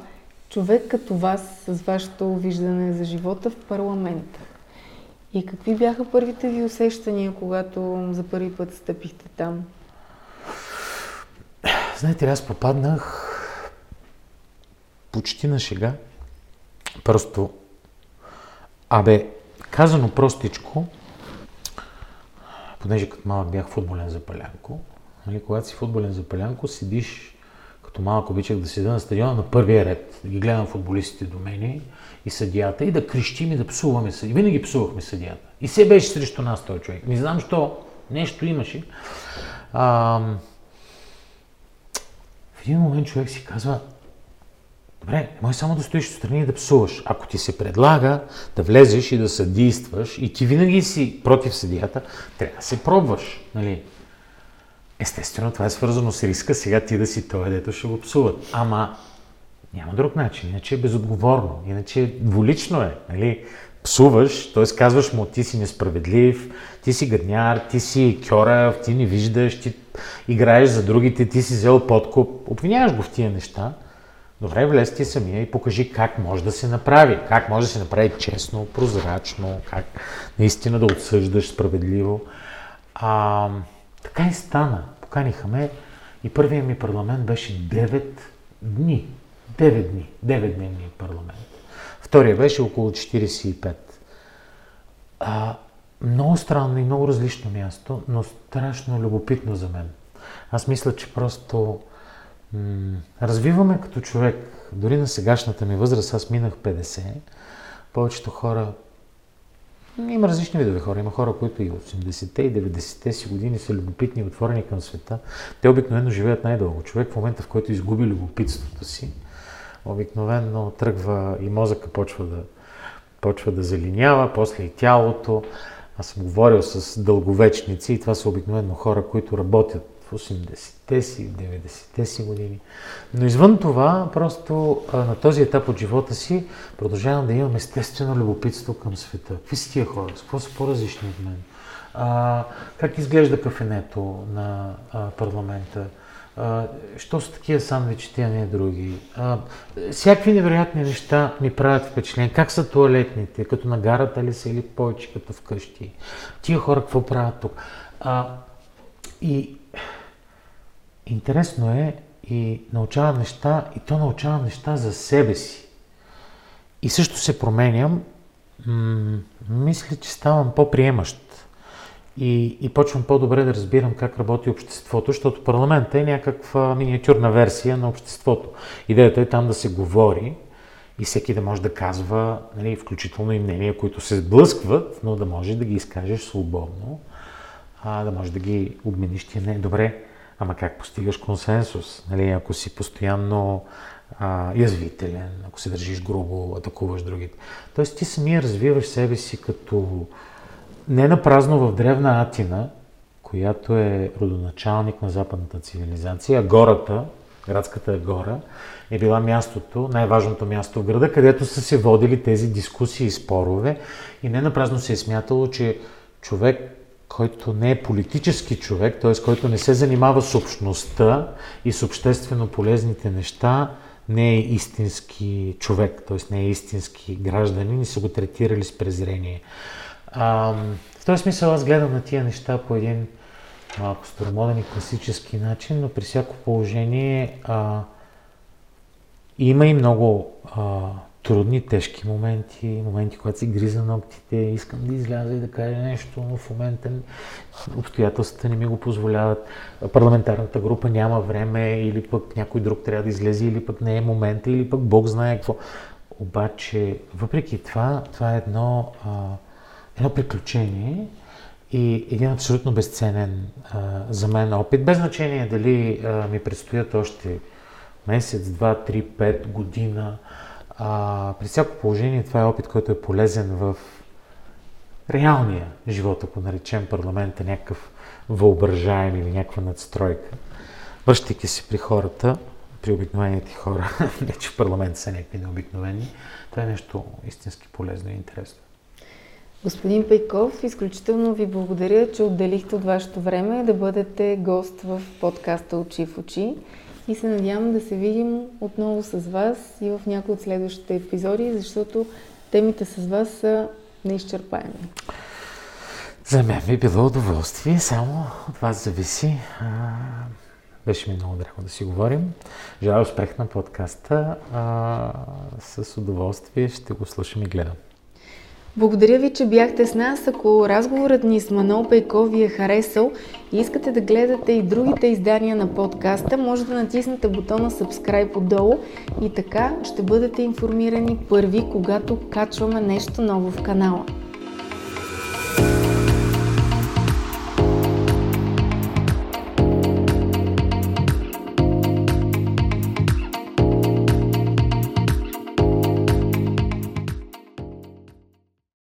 човек като вас, с вашето виждане за живота в парламента? И какви бяха първите ви усещания, когато за първи път стъпихте там? Знаете, аз попаднах почти на шега. Просто, абе, казано простичко, понеже като малък бях футболен запалянко, нали, когато си футболен запалянко, седиш, като малък обичах да седа на стадиона на първия ред, да ги гледам футболистите до мене и съдията и да крещим и да псуваме съдията. Винаги псувахме съдията. И се беше срещу нас този човек. Не знам, що нещо имаше. А, един момент човек си казва, добре, може само да стоиш страни и да псуваш. Ако ти се предлага да влезеш и да съдействаш и ти винаги си против съдията, трябва да се пробваш. Нали? Естествено, това е свързано с риска сега ти да си той, дето ще го псуват. Ама няма друг начин, иначе е безотговорно, иначе дволично е. Нали? Псуваш, т.е. казваш му, ти си несправедлив, ти си гадняр, ти си кьорав, ти не виждаш, ти играеш за другите, ти си взел подкуп, обвиняваш го в тия неща. Добре, влез ти самия и покажи как може да се направи. Как може да се направи честно, прозрачно, как наистина да отсъждаш справедливо. А, така и стана. Поканиха ме и първият ми парламент беше 9 дни. 9 дни. 9 дневния парламент. Втория беше около 45. А, много странно и много различно място, но страшно любопитно за мен. Аз мисля, че просто м- развиваме като човек. Дори на сегашната ми възраст, аз минах 50. Повечето хора има различни видове хора. Има хора, които и 80-те и 90-те си години са любопитни и отворени към света. Те обикновено живеят най-дълго. Човек в момента, в който изгуби любопитството си, обикновено тръгва и мозъка почва да, почва да залинява, после и тялото. Аз съм говорил с дълговечници и това са обикновено хора, които работят в 80-те си, 90-те си години. Но извън това, просто на този етап от живота си продължавам да имам естествено любопитство към света. Какви са тия хора? С какво са по-различни от мен? А, как изглежда кафенето на а, парламента? Що са такива сандвичи, а не други. А, всякакви невероятни неща ми правят впечатление. Как са туалетните? Като на гарата ли са или повече като вкъщи? Тия хора какво правят тук? А, и интересно е и научавам неща, и то научавам неща за себе си. И също се променям. М- мисля, че ставам по-приемащ и, и почвам по-добре да разбирам как работи обществото, защото парламентът е някаква миниатюрна версия на обществото. Идеята е там да се говори и всеки да може да казва, нали, включително и мнения, които се сблъскват, но да може да ги изкажеш свободно, а, да може да ги обмениш тия не. Добре, ама как постигаш консенсус? Нали, ако си постоянно а, язвителен, ако се държиш грубо, атакуваш другите. Тоест ти самия развиваш себе си като не на празно в древна Атина, която е родоначалник на западната цивилизация, гората, градската гора, е била мястото, най-важното място в града, където са се водили тези дискусии и спорове. И не напразно се е смятало, че човек, който не е политически човек, т.е. който не се занимава с общността и с обществено полезните неща, не е истински човек, т.е. не е истински гражданин и са го третирали с презрение. А, в този смисъл аз гледам на тия неща по един малко старомоден и класически начин, но при всяко положение а, има и много а, трудни, тежки моменти, моменти, когато си гриза ногтите, искам да изляза и да кажа нещо, но в момента обстоятелствата не ми го позволяват. Парламентарната група няма време или пък някой друг трябва да излезе, или пък не е момента, или пък Бог знае какво. Обаче, въпреки това, това е едно, а, едно приключение и един абсолютно безценен а, за мен опит, без значение дали а, ми предстоят още месец, два, три, пет година. А, при всяко положение това е опит, който е полезен в реалния живот, ако наречем парламента някакъв въображаем или някаква надстройка. Връщайки се при хората, при обикновените хора, не че в парламента са някакви необикновени, това е нещо истински полезно и интересно. Господин Пейков, изключително ви благодаря, че отделихте от вашето време да бъдете гост в подкаста Очи в очи и се надявам да се видим отново с вас и в някои от следващите епизоди, защото темите с вас са неизчерпаеми. За мен би било удоволствие, само от вас зависи. А, беше ми много драго да си говорим. Желая успех на подкаста. А, с удоволствие ще го слушам и гледам. Благодаря ви, че бяхте с нас. Ако разговорът ни с Манол Пейков ви е харесал и искате да гледате и другите издания на подкаста, може да натиснете бутона Subscribe отдолу и така ще бъдете информирани първи, когато качваме нещо ново в канала.